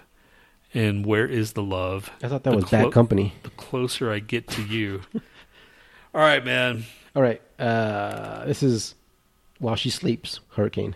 And where is the love? I thought that The was clo- Bad Company. The closer I get to you. All right, man. All right. Uh, this is While She Sleeps, Hurricane.